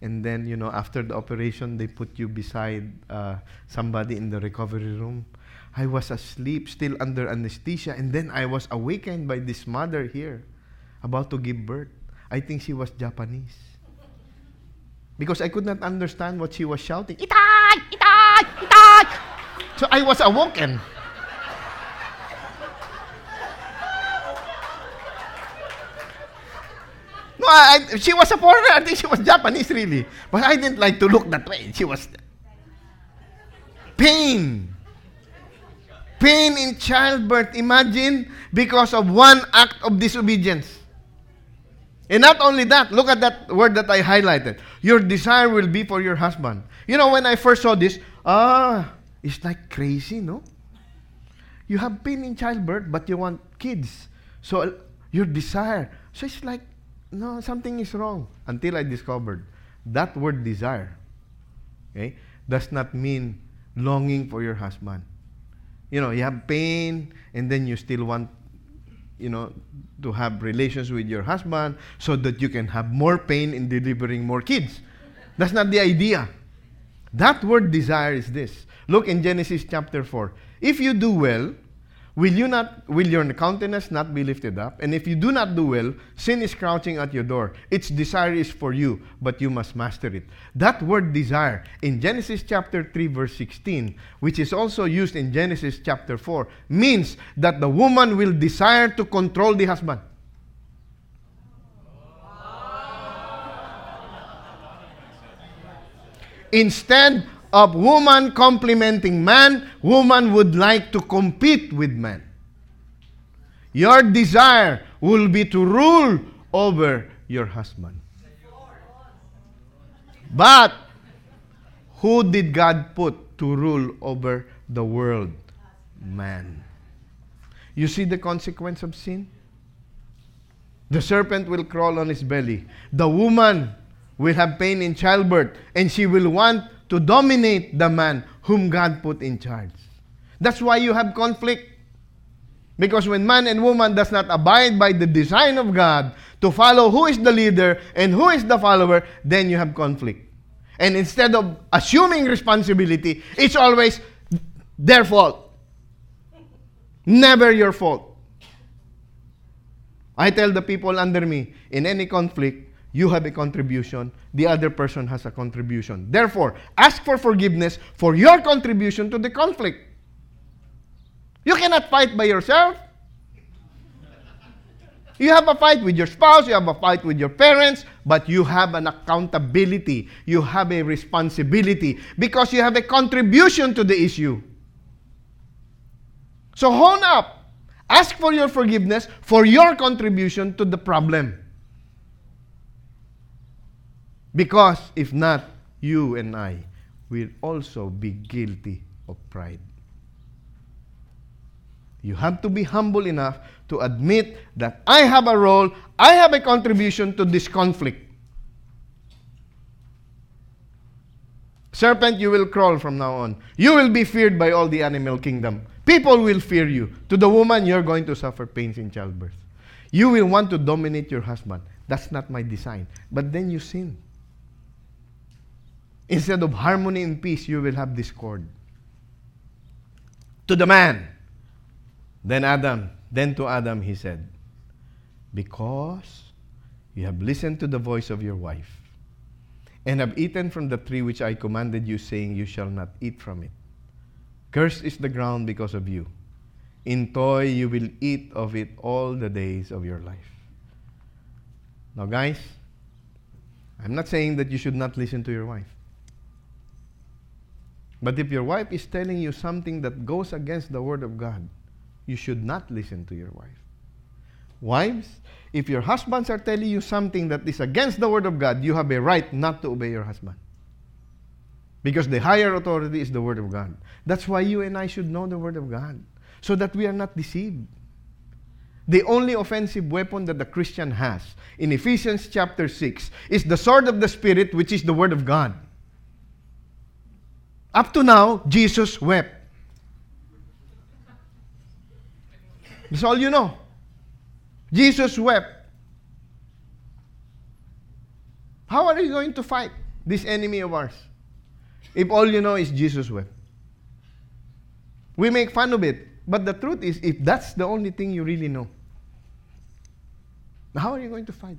And then, you know, after the operation, they put you beside uh, somebody in the recovery room. I was asleep, still under anesthesia, and then I was awakened by this mother here, about to give birth. I think she was Japanese because I could not understand what she was shouting. Itay! Itay! Itay! So I was awoken. No, I, I, she was a foreigner. I think she was Japanese, really. But I didn't like to look that way. She was pain. Pain in childbirth. Imagine because of one act of disobedience. And not only that, look at that word that I highlighted. Your desire will be for your husband. You know, when I first saw this, ah, it's like crazy, no? You have pain in childbirth, but you want kids. So your desire. So it's like, no, something is wrong. Until I discovered that word desire, okay, does not mean longing for your husband. You know, you have pain, and then you still want you know, to have relations with your husband so that you can have more pain in delivering more kids. That's not the idea. That word desire is this. Look in Genesis chapter 4. If you do well, Will you not will your countenance not be lifted up? And if you do not do well, sin is crouching at your door. Its desire is for you, but you must master it. That word desire in Genesis chapter 3 verse 16, which is also used in Genesis chapter 4, means that the woman will desire to control the husband. Instead of woman complimenting man, woman would like to compete with man. Your desire will be to rule over your husband. But who did God put to rule over the world? Man. You see the consequence of sin? The serpent will crawl on his belly. The woman will have pain in childbirth, and she will want to dominate the man whom God put in charge. That's why you have conflict. Because when man and woman does not abide by the design of God to follow who is the leader and who is the follower, then you have conflict. And instead of assuming responsibility, it's always their fault. Never your fault. I tell the people under me, in any conflict, You have a contribution, the other person has a contribution. Therefore, ask for forgiveness for your contribution to the conflict. You cannot fight by yourself. You have a fight with your spouse, you have a fight with your parents, but you have an accountability. You have a responsibility because you have a contribution to the issue. So hone up. Ask for your forgiveness for your contribution to the problem. Because if not, you and I will also be guilty of pride. You have to be humble enough to admit that I have a role, I have a contribution to this conflict. Serpent, you will crawl from now on. You will be feared by all the animal kingdom. People will fear you. To the woman, you're going to suffer pains in childbirth. You will want to dominate your husband. That's not my design. But then you sin. Instead of harmony and peace, you will have discord. To the man, then Adam, then to Adam he said, Because you have listened to the voice of your wife, and have eaten from the tree which I commanded you, saying, You shall not eat from it. Cursed is the ground because of you. In toy you will eat of it all the days of your life. Now, guys, I'm not saying that you should not listen to your wife. But if your wife is telling you something that goes against the Word of God, you should not listen to your wife. Wives, if your husbands are telling you something that is against the Word of God, you have a right not to obey your husband. Because the higher authority is the Word of God. That's why you and I should know the Word of God, so that we are not deceived. The only offensive weapon that the Christian has in Ephesians chapter 6 is the sword of the Spirit, which is the Word of God. Up to now, Jesus wept. That's all you know. Jesus wept. How are you going to fight this enemy of ours if all you know is Jesus wept? We make fun of it, but the truth is, if that's the only thing you really know, how are you going to fight?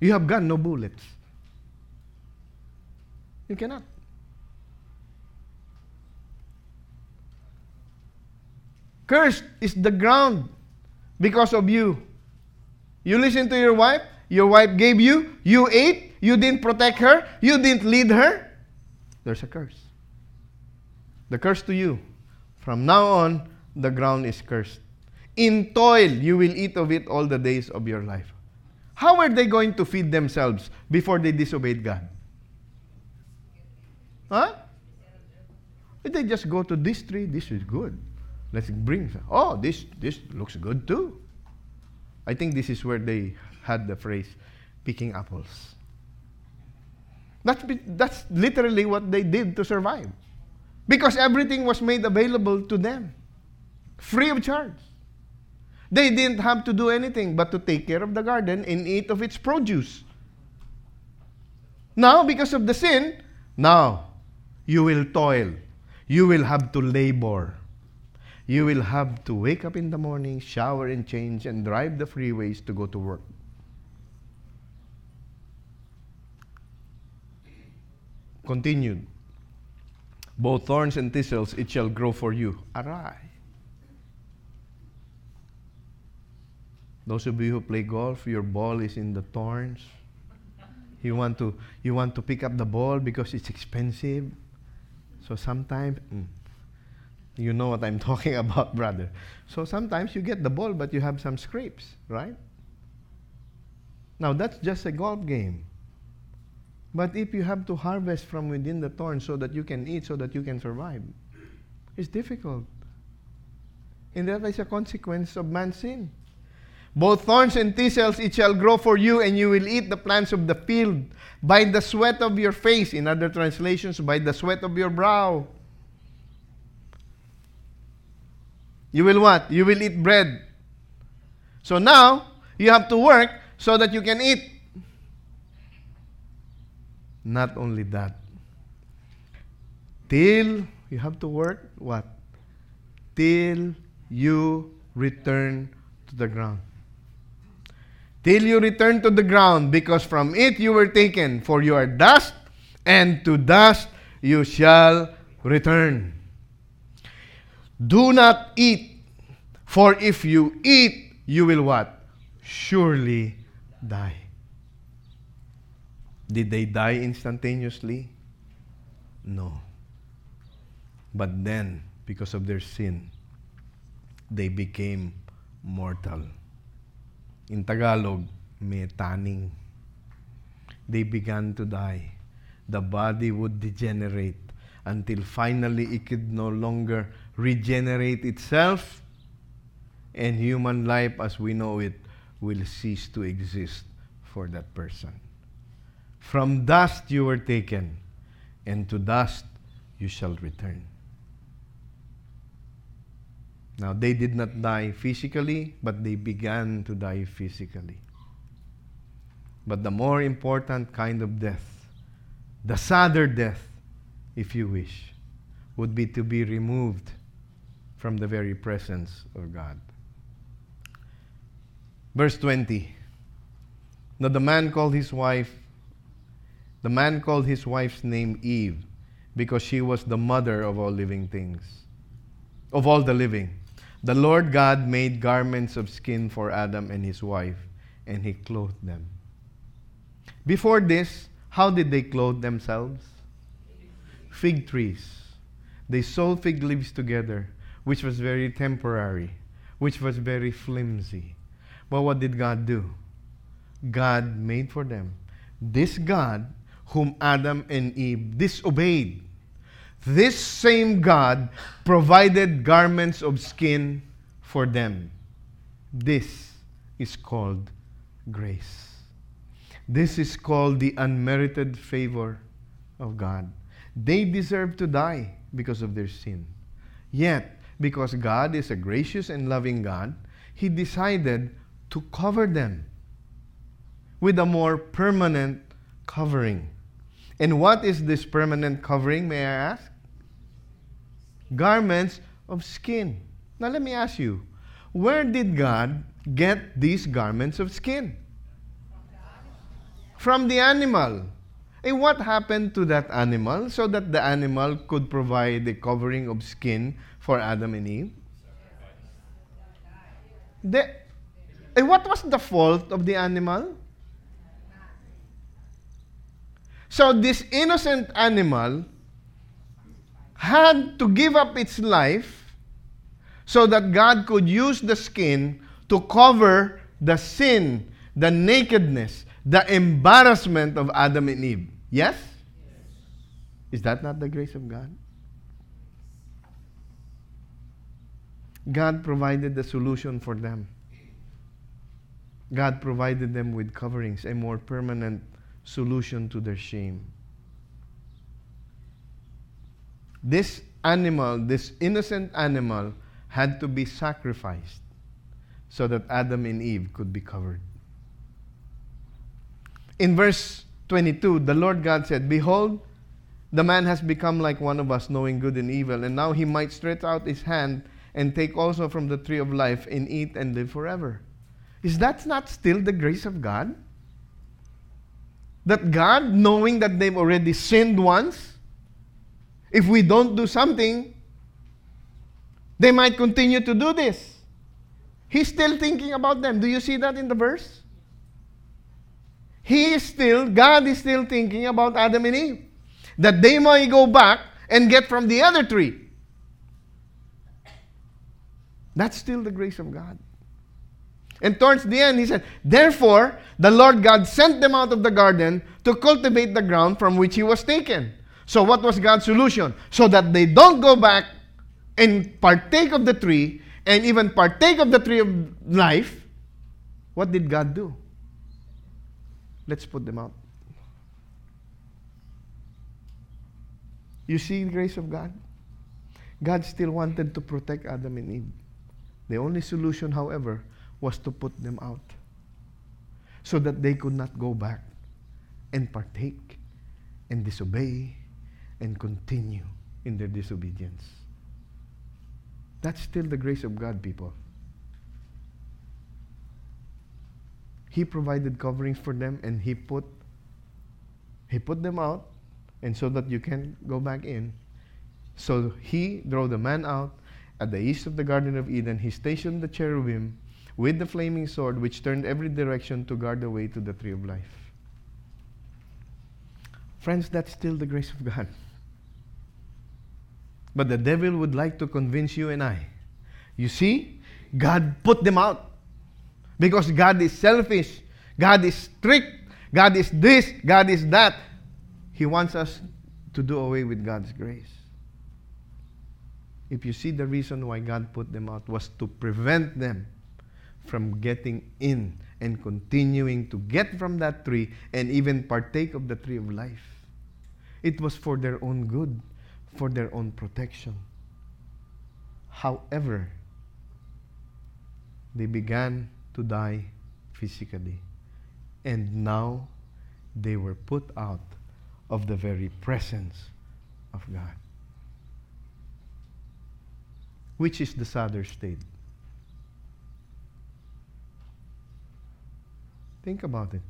You have got no bullets. You cannot. Cursed is the ground because of you. You listen to your wife, your wife gave you, you ate, you didn't protect her, you didn't lead her. There's a curse. The curse to you. From now on, the ground is cursed. In toil, you will eat of it all the days of your life. How are they going to feed themselves before they disobeyed God? Huh? They just go to this tree, this is good. Let's bring. Oh, this this looks good too. I think this is where they had the phrase picking apples. That's, that's literally what they did to survive. Because everything was made available to them, free of charge. They didn't have to do anything but to take care of the garden and eat of its produce. Now, because of the sin, now you will toil. You will have to labor you will have to wake up in the morning, shower and change, and drive the freeways to go to work. Continued. Both thorns and thistles it shall grow for you. Arai. Those of you who play golf, your ball is in the thorns. You want to you want to pick up the ball because it's expensive. So sometimes mm, you know what I'm talking about, brother. So sometimes you get the ball, but you have some scrapes, right? Now that's just a golf game. But if you have to harvest from within the thorn so that you can eat, so that you can survive, it's difficult. And that is a consequence of man's sin. Both thorns and thistles it shall grow for you, and you will eat the plants of the field by the sweat of your face. In other translations, by the sweat of your brow. You will what? You will eat bread. So now, you have to work so that you can eat. Not only that. Till you have to work, what? Till you return to the ground. till you return to the ground, because from it you were taken, for you are dust, and to dust you shall return. Do not eat, for if you eat, you will what? Surely die. Did they die instantaneously? No. But then, because of their sin, they became mortal. In Tagalog, may. They began to die. The body would degenerate until finally it could no longer regenerate itself, and human life as we know it will cease to exist for that person. From dust you were taken, and to dust you shall return. Now, they did not die physically, but they began to die physically. But the more important kind of death, the sadder death, if you wish, would be to be removed from the very presence of God. Verse 20. Now the man called his wife, the man called his wife's name Eve, because she was the mother of all living things, of all the living. The Lord God made garments of skin for Adam and his wife, and he clothed them. Before this, how did they clothe themselves? Fig trees. They sewed fig leaves together, which was very temporary, which was very flimsy. But what did God do? God made for them. This God, whom Adam and Eve disobeyed, this same God provided garments of skin for them. This is called grace. This is called the unmerited favor of God. They deserve to die because of their sin. Yet, because God is a gracious and loving God, He decided to cover them with a more permanent covering. And what is this permanent covering, may I ask? garments of skin. Now, let me ask you where did God get these garments of skin? From the animal. And what happened to that animal so that the animal could provide the covering of skin for Adam and Eve? The, and what was the fault of the animal? So, this innocent animal had to give up its life so that God could use the skin to cover the sin, the nakedness, the embarrassment of Adam and Eve. Yes? Is that not the grace of God? God provided the solution for them. God provided them with coverings, a more permanent solution to their shame. This animal, this innocent animal, had to be sacrificed so that Adam and Eve could be covered. In verse 22, the Lord God said, Behold, the man has become like one of us, knowing good and evil, and now he might stretch out his hand and take also from the tree of life and eat and live forever. Is that not still the grace of God? That God, knowing that they've already sinned once, if we don't do something, they might continue to do this. He's still thinking about them. Do you see that in the verse? He is still, God is still thinking about Adam and Eve. That they might go back and get from the other tree. That's still the grace of God. And towards the end, he said, Therefore, the Lord God sent them out of the garden to cultivate the ground from which he was taken. So, what was God's solution? So that they don't go back and partake of the tree and even partake of the tree of life, what did God do? Let's put them out. You see the grace of God? God still wanted to protect Adam and Eve. The only solution, however, was to put them out so that they could not go back and partake and disobey and continue in their disobedience. That's still the grace of God, people. He provided coverings for them and he put he put them out and so that you can go back in. So he drove the man out at the east of the Garden of Eden. He stationed the cherubim with the flaming sword, which turned every direction to guard the way to the tree of life. Friends, that's still the grace of God. But the devil would like to convince you and I. You see, God put them out because God is selfish, God is strict, God is this, God is that. He wants us to do away with God's grace. If you see the reason why God put them out was to prevent them from getting in and continuing to get from that tree and even partake of the tree of life. It was for their own good, for their own protection. However, they began to die physically. And now they were put out of the very presence of God. Which is the sadder state? Think about it.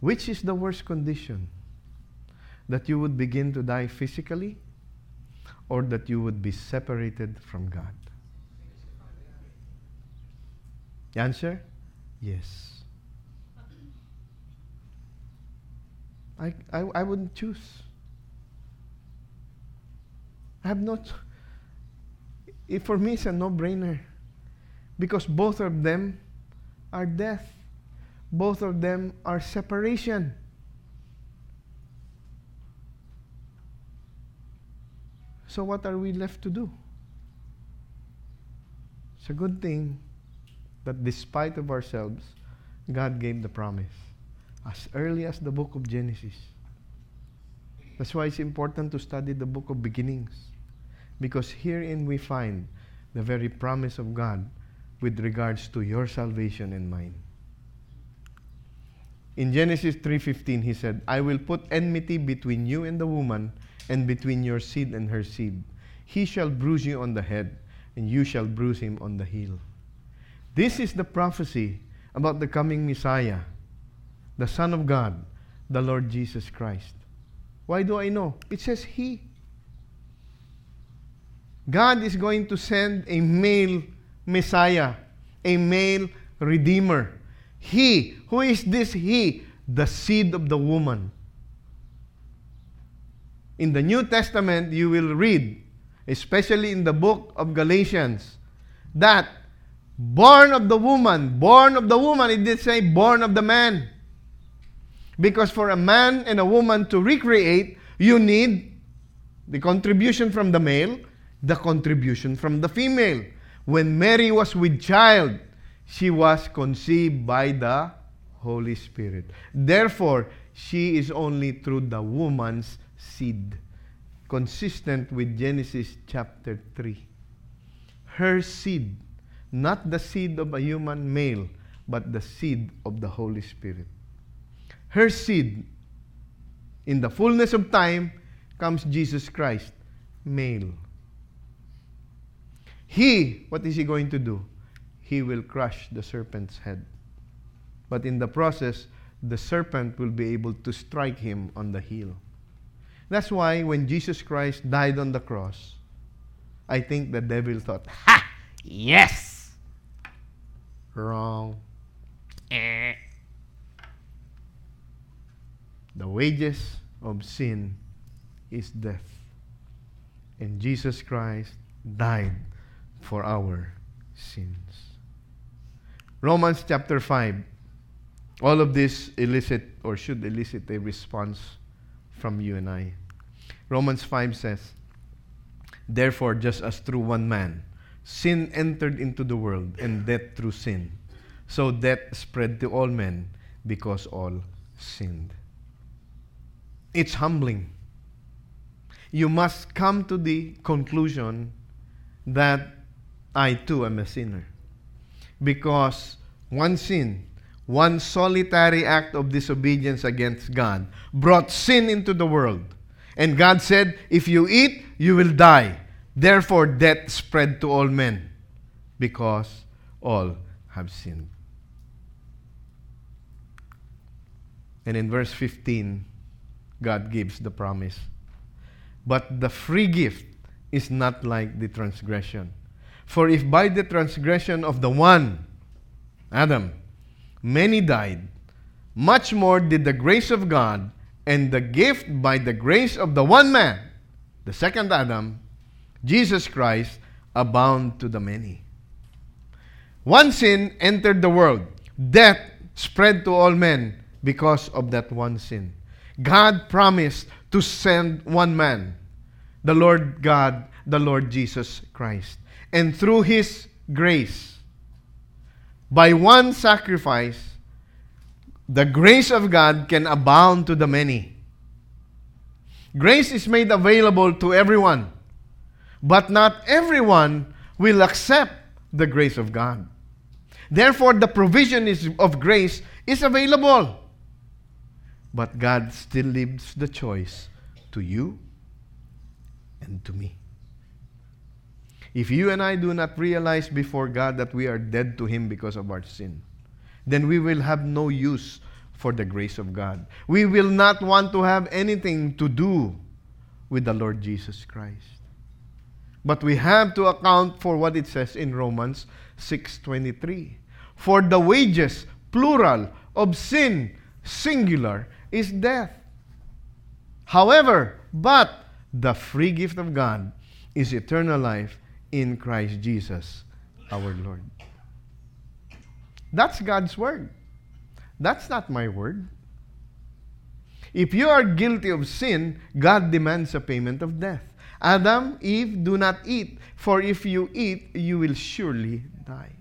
Which is the worst condition? That you would begin to die physically or that you would be separated from God? The answer? Yes. I, I, I wouldn't choose. I have not. It, for me, it's a no brainer. Because both of them are death, both of them are separation. So, what are we left to do? It's a good thing that despite of ourselves, God gave the promise as early as the book of Genesis. That's why it's important to study the book of beginnings. Because herein we find the very promise of God with regards to your salvation and mine. In Genesis 3:15 he said, "I will put enmity between you and the woman and between your seed and her seed. He shall bruise you on the head and you shall bruise him on the heel." This is the prophecy about the coming Messiah the Son of God, the Lord Jesus Christ. Why do I know? It says He. God is going to send a male Messiah, a male Redeemer. He. Who is this He? The seed of the woman. In the New Testament, you will read, especially in the book of Galatians, that born of the woman, born of the woman, it did say born of the man. Because for a man and a woman to recreate, you need the contribution from the male, the contribution from the female. When Mary was with child, she was conceived by the Holy Spirit. Therefore, she is only through the woman's seed, consistent with Genesis chapter 3. Her seed, not the seed of a human male, but the seed of the Holy Spirit her seed. In the fullness of time comes Jesus Christ, male. He, what is he going to do? He will crush the serpent's head. But in the process, the serpent will be able to strike him on the heel. That's why when Jesus Christ died on the cross, I think the devil thought, Ha! Yes! Wrong. Eh. The wages of sin is death. And Jesus Christ died for our sins. Romans chapter 5. All of this elicit or should elicit a response from you and I. Romans 5 says, Therefore, just as through one man sin entered into the world, and death through sin, so death spread to all men because all sinned. It's humbling. You must come to the conclusion that I too am a sinner. Because one sin, one solitary act of disobedience against God brought sin into the world. And God said, If you eat, you will die. Therefore, death spread to all men because all have sinned. And in verse 15, God gives the promise. But the free gift is not like the transgression. For if by the transgression of the one, Adam, many died, much more did the grace of God and the gift by the grace of the one man, the second Adam, Jesus Christ, abound to the many. One sin entered the world, death spread to all men because of that one sin. God promised to send one man, the Lord God, the Lord Jesus Christ. And through His grace, by one sacrifice, the grace of God can abound to the many. Grace is made available to everyone, but not everyone will accept the grace of God. Therefore, the provision is, of grace is available. But God still leaves the choice to you and to me. If you and I do not realize before God that we are dead to Him because of our sin, then we will have no use for the grace of God. We will not want to have anything to do with the Lord Jesus Christ. But we have to account for what it says in Romans 6:23. For the wages, plural, of sin, singular, is death. However, but the free gift of God is eternal life in Christ Jesus our Lord. That's God's word. That's not my word. If you are guilty of sin, God demands a payment of death. Adam, Eve, do not eat, for if you eat, you will surely die.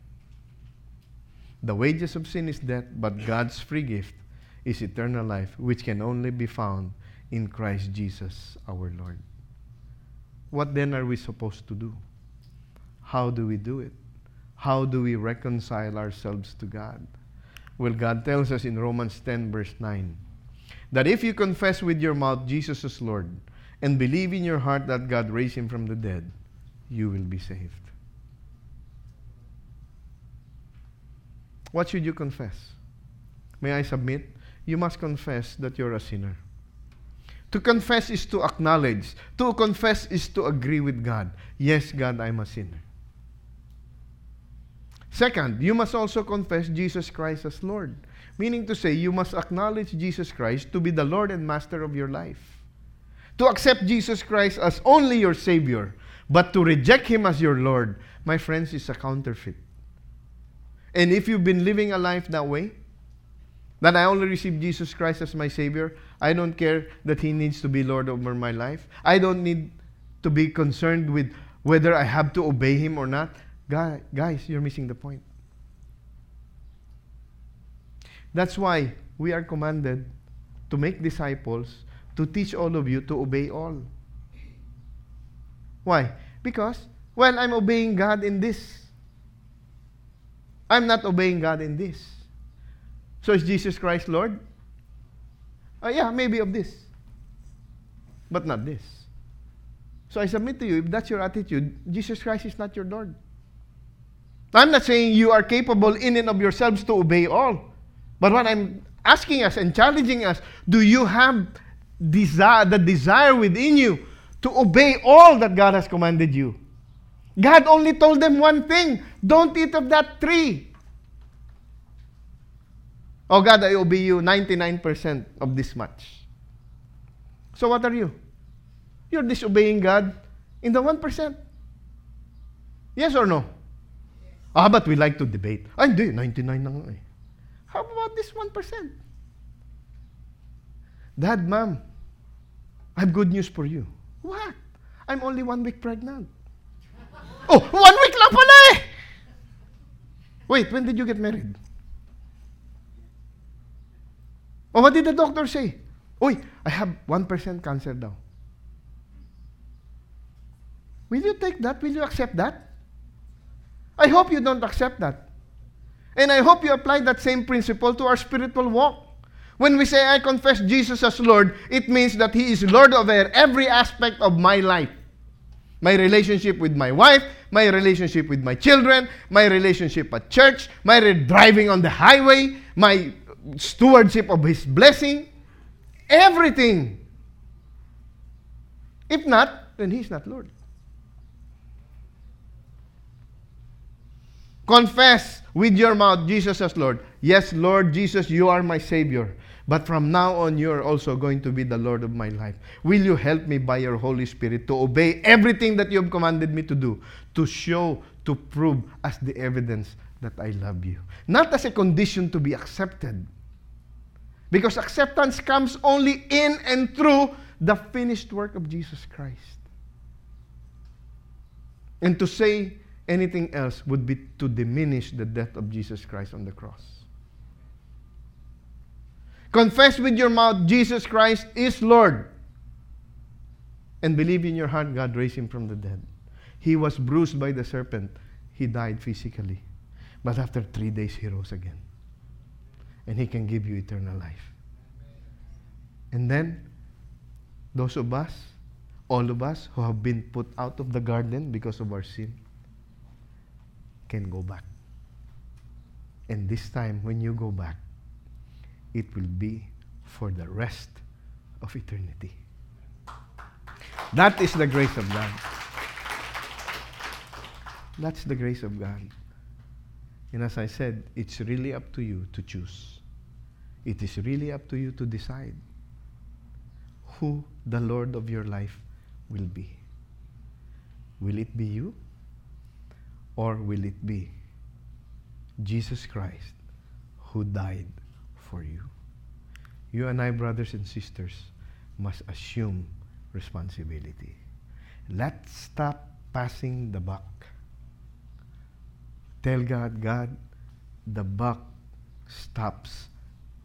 The wages of sin is death, but God's free gift is eternal life, which can only be found in Christ Jesus our Lord. What then are we supposed to do? How do we do it? How do we reconcile ourselves to God? Well, God tells us in Romans 10, verse 9, that if you confess with your mouth Jesus is Lord and believe in your heart that God raised him from the dead, you will be saved. What should you confess? May I submit? You must confess that you're a sinner. To confess is to acknowledge. To confess is to agree with God. Yes, God, I'm a sinner. Second, you must also confess Jesus Christ as Lord. Meaning to say, you must acknowledge Jesus Christ to be the Lord and Master of your life. To accept Jesus Christ as only your Savior, but to reject Him as your Lord, my friends, is a counterfeit. And if you've been living a life that way, that I only receive Jesus Christ as my Savior, I don't care that He needs to be Lord over my life. I don't need to be concerned with whether I have to obey Him or not. Guys, you're missing the point. That's why we are commanded to make disciples, to teach all of you to obey all. Why? Because, well, I'm obeying God in this. I'm not obeying God in this. So is Jesus Christ Lord? Uh, yeah, maybe of this. But not this. So I submit to you, if that's your attitude, Jesus Christ is not your Lord. I'm not saying you are capable in and of yourselves to obey all. But what I'm asking us and challenging us, do you have desire, the desire within you to obey all that God has commanded you? God only told them one thing don't eat of that tree. Oh God, I obey you 99% of this much. So what are you? You're disobeying God in the 1%. Yes or no? Ah, but we like to debate. Ay, hindi, 99 na nga eh. How about this 1%? Dad, mom, I have good news for you. What? I'm only one week pregnant. oh, one week lang pala eh! Wait, when did you get married? Oh, what did the doctor say? Oy, I have 1% cancer daw. Will you take that? Will you accept that? I hope you don't accept that. And I hope you apply that same principle to our spiritual walk. When we say, I confess Jesus as Lord, it means that He is Lord over every aspect of my life. My relationship with my wife, my relationship with my children, my relationship at church, my driving on the highway, my stewardship of His blessing, everything. If not, then He's not Lord. Confess with your mouth Jesus as Lord. Yes, Lord Jesus, you are my Savior. But from now on, you're also going to be the Lord of my life. Will you help me by your Holy Spirit to obey everything that you have commanded me to do, to show, to prove as the evidence that I love you? Not as a condition to be accepted. Because acceptance comes only in and through the finished work of Jesus Christ. And to say anything else would be to diminish the death of Jesus Christ on the cross. Confess with your mouth Jesus Christ is Lord. And believe in your heart God raised him from the dead. He was bruised by the serpent. He died physically. But after three days, he rose again. And he can give you eternal life. And then, those of us, all of us who have been put out of the garden because of our sin, can go back. And this time, when you go back, it will be for the rest of eternity. That is the grace of God. That's the grace of God. And as I said, it's really up to you to choose. It is really up to you to decide who the Lord of your life will be. Will it be you? Or will it be Jesus Christ who died for you. You and I, brothers and sisters, must assume responsibility. Let's stop passing the buck. Tell God, God, the buck stops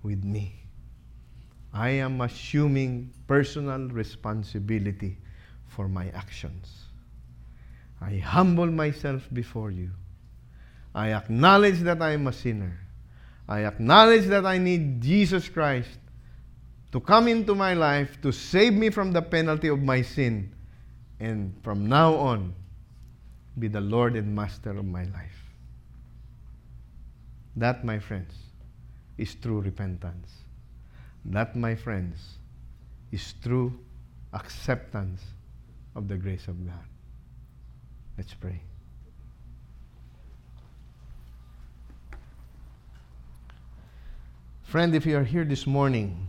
with me. I am assuming personal responsibility for my actions. I humble myself before you. I acknowledge that I am a sinner. I acknowledge that I need Jesus Christ to come into my life to save me from the penalty of my sin and from now on be the Lord and Master of my life. That, my friends, is true repentance. That, my friends, is true acceptance of the grace of God. Let's pray. Friend, if you are here this morning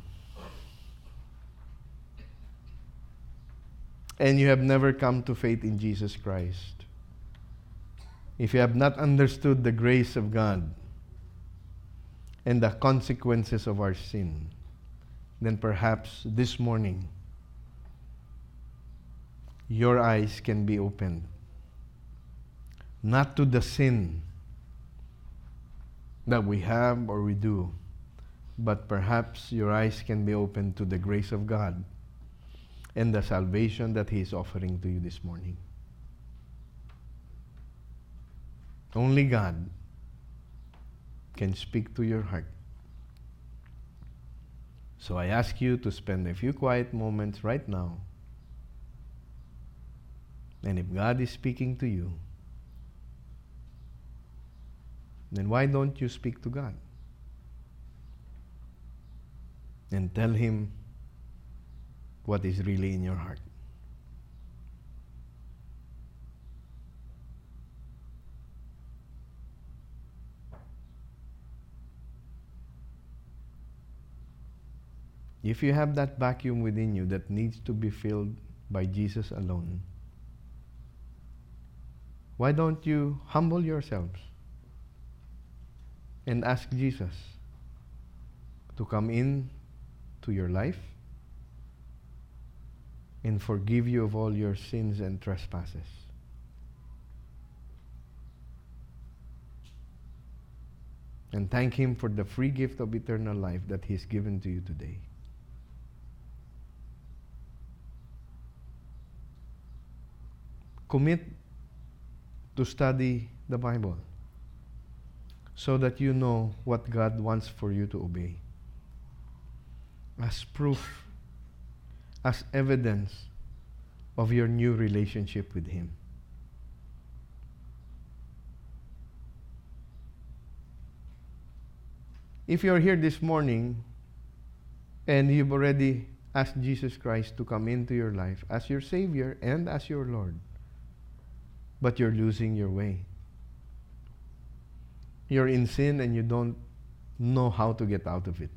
and you have never come to faith in Jesus Christ, if you have not understood the grace of God and the consequences of our sin, then perhaps this morning your eyes can be opened not to the sin that we have or we do but perhaps your eyes can be opened to the grace of God and the salvation that He is offering to you this morning. Only God can speak to your heart. So I ask you to spend a few quiet moments right now. And if God is speaking to you, then why don't you speak to God? and tell Him what is really in your heart. If you have that vacuum within you that needs to be filled by Jesus alone, why don't you humble yourselves and ask Jesus to come in to your life and forgive you of all your sins and trespasses. And thank Him for the free gift of eternal life that He's given to you today. Commit to study the Bible so that you know what God wants for you to obey as proof, as evidence of your new relationship with Him. If you're here this morning and you've already asked Jesus Christ to come into your life as your Savior and as your Lord, but you're losing your way, you're in sin and you don't know how to get out of it.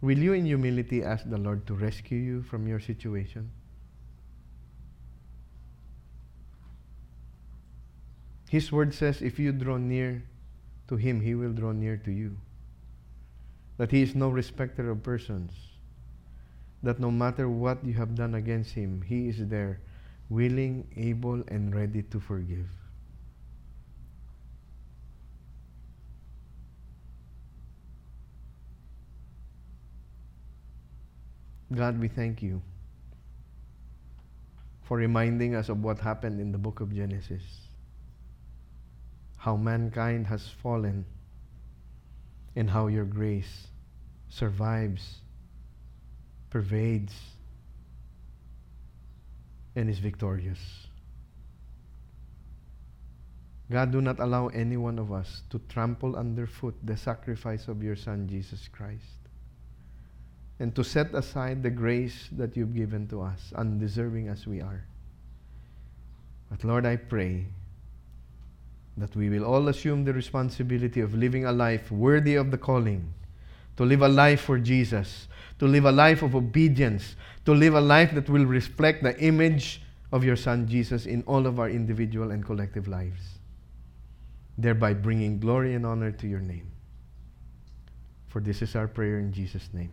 Will you, in humility, ask the Lord to rescue you from your situation? His word says, if you draw near to Him, He will draw near to you. That He is no respecter of persons. That no matter what you have done against Him, He is there, willing, able, and ready to forgive. God, we thank you for reminding us of what happened in the book of Genesis. How mankind has fallen and how your grace survives, pervades, and is victorious. God, do not allow any one of us to trample underfoot the sacrifice of your Son, Jesus Christ and to set aside the grace that you've given to us, undeserving as we are. But Lord, I pray that we will all assume the responsibility of living a life worthy of the calling, to live a life for Jesus, to live a life of obedience, to live a life that will reflect the image of your Son Jesus in all of our individual and collective lives, thereby bringing glory and honor to your name. For this is our prayer in Jesus' name.